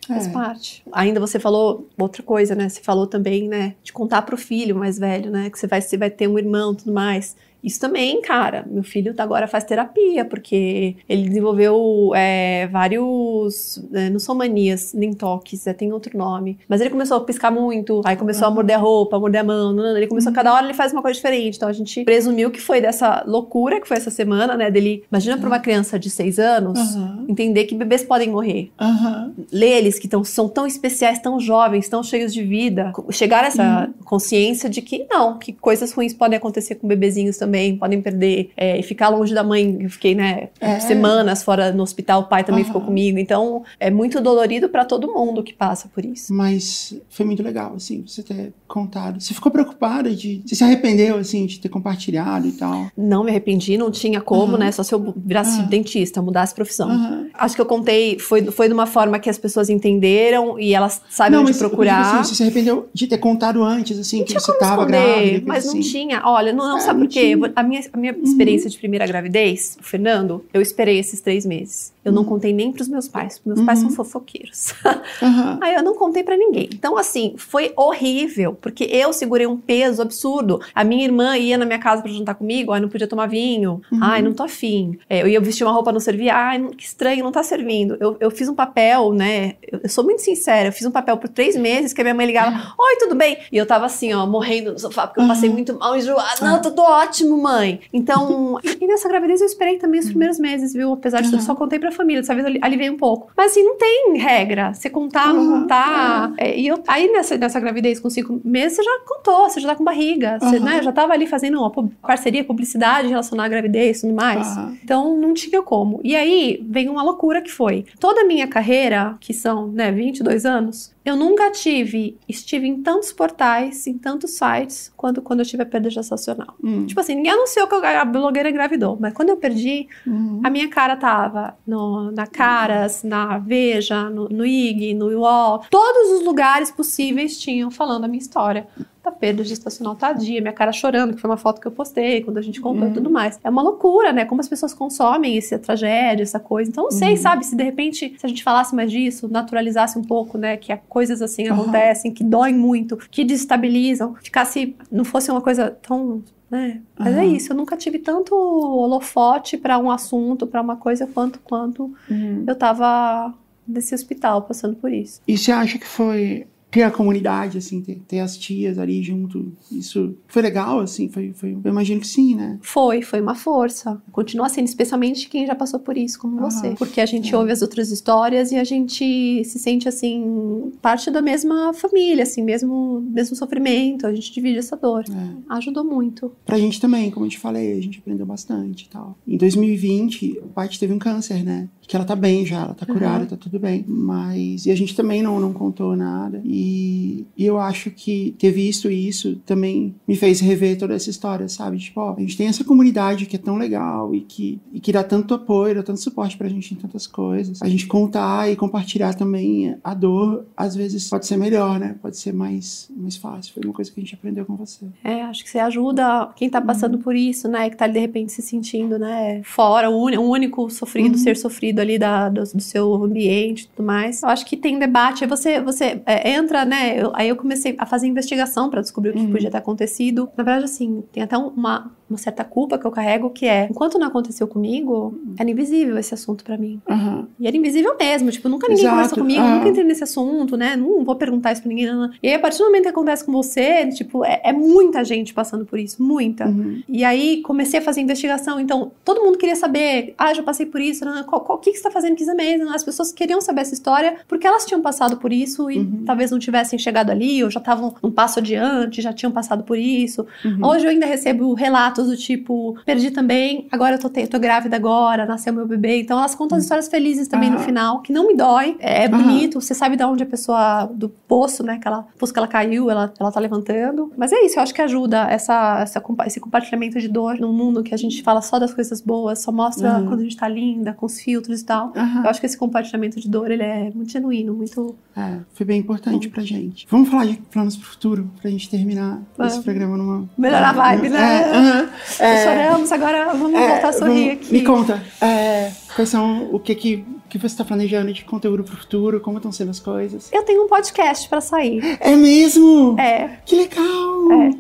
Faz É. parte. Ainda você falou outra coisa, né? Você falou também, né? De contar pro filho mais velho, né? Que você vai, você vai ter um irmão e tudo mais. Isso também, cara. Meu filho agora faz terapia, porque ele desenvolveu é, vários. é, não são manias, nem toques, é, tem outro nome. Mas ele começou a piscar muito, aí começou a morder a roupa, a morder a mão. não, não, Ele começou, cada hora ele faz uma coisa diferente. Então a gente presumiu que foi dessa loucura que foi essa semana, né? Dele. Imagina pra uma criança de seis anos Aham, entender que bebês podem morrer aham. ler eles que tão, são tão especiais, tão jovens, tão cheios de vida, chegar a essa consciência de que não, que coisas ruins podem acontecer com bebezinhos também, podem perder é, e ficar longe da mãe. Eu fiquei, né, É. semanas fora no hospital, o pai também Aham. ficou comigo. Então, é muito dolorido pra todo mundo que passa por isso. Mas foi muito legal, assim, você ter contado. Você ficou preocupada de. Você se arrependeu, assim, de ter compartilhado e tal? Não me arrependi, não tinha como, Aham. né? Só se eu virasse Aham. dentista, mudasse profissão. Acho que eu contei, foi, foi de uma forma que as pessoas entenderam e elas sabem Não, onde mas procurar. assim, você se arrependeu de ter contado antes, assim, que tinha você como tava esconder, grávida, mas não assim. tinha. Olha, não, não É, sabe não por quê? A minha, a minha experiência de primeira gravidez, o Fernando, eu esperei esses três meses. Eu não contei nem pros meus pais. Meus pais são Uhum. fofoqueiros. Aí eu não contei pra ninguém. Então, assim, foi horrível, porque eu segurei um peso absurdo. A minha irmã ia na minha casa pra jantar comigo, ai, não podia tomar vinho. Uhum. Ai, não tô afim. É, eu ia vestir uma roupa, não servia. Ai, que estranho, não tá servindo. Eu, eu fiz um papel, né? Eu, eu sou muito sincera, eu fiz um papel por três meses que a minha mãe ligava: Oi, tudo bem? E eu tava assim, ó, morrendo no sofá, porque eu passei Uhum. muito mal, enjoada. Não, tudo ótimo, mãe. Então, e, nessa gravidez eu esperei também os primeiros meses, viu? Apesar de tudo, Uhum. só contei pra família. Dessa vez eu ali- aliviei um pouco. Mas assim, não tem regra. Você contar, não Uhum, contar. É, e eu, aí nessa, nessa gravidez com cinco meses, você já contou, você já tá com barriga. Você Uhum. né, já tava ali fazendo uma parceria, publicidade relacionada à gravidez e tudo mais. Então não tinha como. E aí vem uma loucura que foi. Toda a minha carreira, que são né, 22 anos, eu nunca tive, estive em tantos portais, em tantos sites, quanto quando eu tive a perda gestacional. Hum. Tipo assim, ninguém anunciou que a blogueira engravidou, mas quando eu perdi, Hum. a minha cara tava no- na Caras, na Veja, no, no IG, no UOL. Todos os lugares possíveis tinham falando a minha história. Da perda gestacional tardia, minha cara chorando, que foi uma foto que eu postei quando a gente contou e tudo mais. É uma loucura, né? Como as pessoas consomem essa tragédia, essa coisa. Então, não sei, Uhum. sabe? Se de repente, se a gente falasse mais disso, naturalizasse um pouco, né? Que coisas assim acontecem, que doem muito, que desestabilizam. Ficasse, não fosse uma coisa tão né? Mas é Aham. isso, eu nunca tive tanto holofote pra um assunto, pra uma coisa, quanto quanto Hum. eu tava nesse hospital passando por isso. E você acha que foi ter a comunidade, assim, ter, ter as tias ali junto, isso foi legal, assim, foi, foi, eu imagino que sim, né? Foi, foi uma força. Continua sendo, especialmente quem já passou por isso, como Aham. você. Porque a gente É. ouve as outras histórias e a gente se sente, assim, parte da mesma família, assim, mesmo, mesmo sofrimento, a gente divide essa dor. É. Ajudou muito. Pra gente também, como eu te falei, a gente aprendeu bastante e tal. Em 2020, o Paty teve um câncer, né? Que ela tá bem já, ela tá curada, Uhum. tá tudo bem. Mas. E a gente também não, não contou nada. E, e eu acho que ter visto isso também me fez rever toda essa história, sabe? Tipo, ó, a gente tem essa comunidade que é tão legal e que, e que dá tanto apoio, dá tanto suporte pra gente em tantas coisas. A gente contar e compartilhar também a dor, às vezes pode ser melhor, né? Pode ser mais, mais fácil. Foi uma coisa que a gente aprendeu com você. É, acho que você ajuda quem tá passando Uhum. por isso, né? Que tá de repente se sentindo, né? Fora, o único sofrido, Uhum. ser sofrido ali da, do, do seu ambiente e tudo mais. Eu acho que tem debate. Aí você, você é, entra, né? eu- aí eu comecei a fazer investigação pra descobrir o que Uhum. podia ter acontecido. Na verdade, assim, tem até um- uma, uma certa culpa que eu carrego, que é, enquanto não aconteceu comigo, era invisível esse assunto pra mim. Aham. E era invisível mesmo, tipo, nunca ninguém Exato, conversou comigo, ah. nunca entrei nesse assunto, né? Não vou perguntar isso pra ninguém. não, não. E aí, a partir do momento que acontece com você, tipo, é, é muita gente passando por isso, muita. Uhum. E aí comecei a fazer investigação, então todo mundo queria saber, ah, já passei por isso, né? qual, qual- o que, que você tá fazendo aqui mesmo? As pessoas queriam saber essa história porque elas tinham passado por isso e Uhum. talvez não tivessem chegado ali, ou já estavam um passo adiante, já tinham passado por isso. Uhum. Hoje eu ainda recebo relatos do tipo, perdi também, agora eu tô, tô grávida agora, nasceu meu bebê. Então elas contam as histórias felizes também no Aham. final, que não me dói, é, é bonito, você sabe de onde a pessoa, do poço, né, que ela, poço que ela caiu, ela, ela tá levantando. Mas é isso, eu acho que ajuda essa, essa, esse compartilhamento de dor num mundo que a gente fala só das coisas boas, só mostra Aham. quando a gente tá linda, com os filtros e tal. Eu acho que esse compartilhamento de dor, ele é muito genuíno, muito... É, foi bem importante pra gente. Vamos falar de planos pro futuro, pra gente terminar esse programa numa. Melhorar a vibe, né? É. É, Choramos, agora vamos é, voltar a sorrir aqui. Me conta, é, quais são o que que, que você tá planejando de conteúdo pro futuro, como estão sendo as coisas. Eu tenho um podcast pra sair. É mesmo? É, Que legal!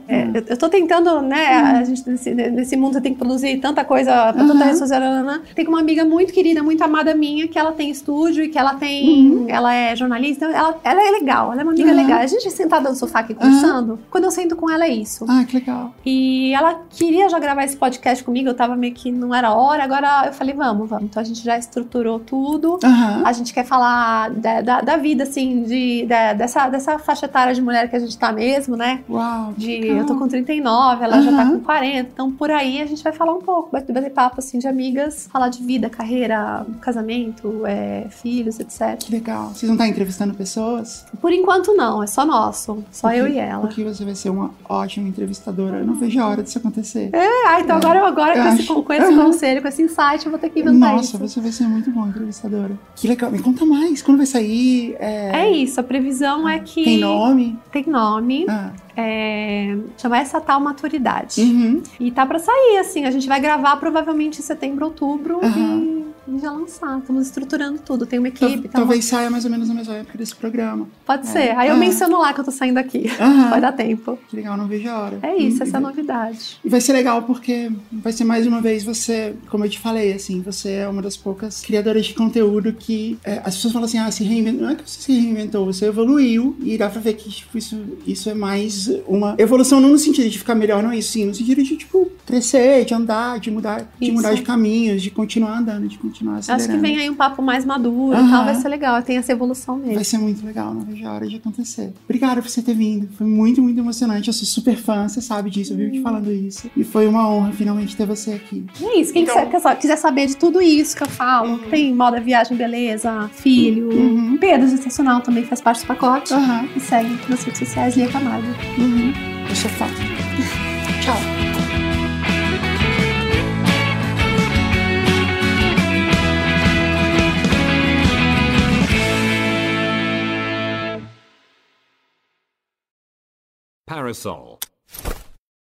É, eu, eu tô tentando, né? A gente, nesse, nesse mundo você tem que produzir tanta coisa pra tanta rede social. nananã. Tem uma amiga muito querida, muito amada minha, que ela tem estúdio e que ela tem. Ela é jornalista. Ela, ela é legal, ela é uma amiga Uhum. legal. A gente sentada no sofá aqui conversando. Quando eu sento com ela, é isso. Ah, que legal. E ela queria já gravar esse podcast comigo, eu tava meio que não era hora, agora eu falei, vamos, vamos. Então a gente já estruturou tudo. Aham. A gente quer falar da, da, da vida, assim, de, da- dessa, dessa faixa etária de mulher que a gente tá mesmo, né? Uau. De, legal. eu tô com 39, ela já tá com 40, então por aí a gente vai falar um pouco, vai bater papo assim de amigas, falar de vida, carreira, casamento, é, filhos, etc. Que legal. Vocês vão estar entrevistando pessoas? Por enquanto não, é só nosso, só eu e ela. Porque você vai ser uma ótima entrevistadora. Eu não vejo a hora disso acontecer. Ah, então agora, agora Eu com, esse, com esse Aham. conselho, com esse insight, eu vou ter que inventar Nossa, isso. Você vai ser muito boa entrevistadora. Que legal. Me conta mais. Quando vai sair? É, É isso, a previsão é que Tem nome? tem nome, Ah. É, chama essa tal maturidade. Uhum. E tá pra sair, assim, a gente vai gravar provavelmente em setembro, outubro Aham. e, e já lançar. Estamos estruturando tudo, tem uma Tal- equipe, tá Talvez saia mais ou menos na mesma época desse programa. Pode É. ser. Aí eu menciono lá que eu tô saindo aqui. Vai dar tempo. Que legal, não vejo a hora. É isso, essa é a e- novidade. E vai ser legal porque vai ser mais uma vez você, como eu te falei, assim, você é uma das poucas criadoras de conteúdo que é, as pessoas falam assim, ah, se reinventou. Não é que você se reinventou, você evoluiu e dá pra ver que tipo, isso, isso é mais uma evolução, não no sentido de ficar melhor, não é isso, sim, no sentido de, tipo, crescer, de andar, de mudar, de Isso. mudar de caminhos, de continuar andando, de continuar acelerando. Acho que vem aí um papo mais maduro e Aham. tal, vai ser legal. Tem essa evolução Vai mesmo. ser muito legal, não vejo a hora de acontecer. Obrigada por você ter vindo. Foi muito, muito emocionante. Eu sou super fã, você sabe disso, eu vivo te falando isso. E foi uma honra finalmente ter você aqui. E é isso. Quem Então- quiser, quiser- saber de tudo isso que eu falo, tem moda, viagem, beleza, filho, Uhum. Pedro Gestacional também faz parte do pacote. Aham. E segue nas redes sociais, Lia Camargo. Uhum. Eu sou fã. Tchau. Parasol.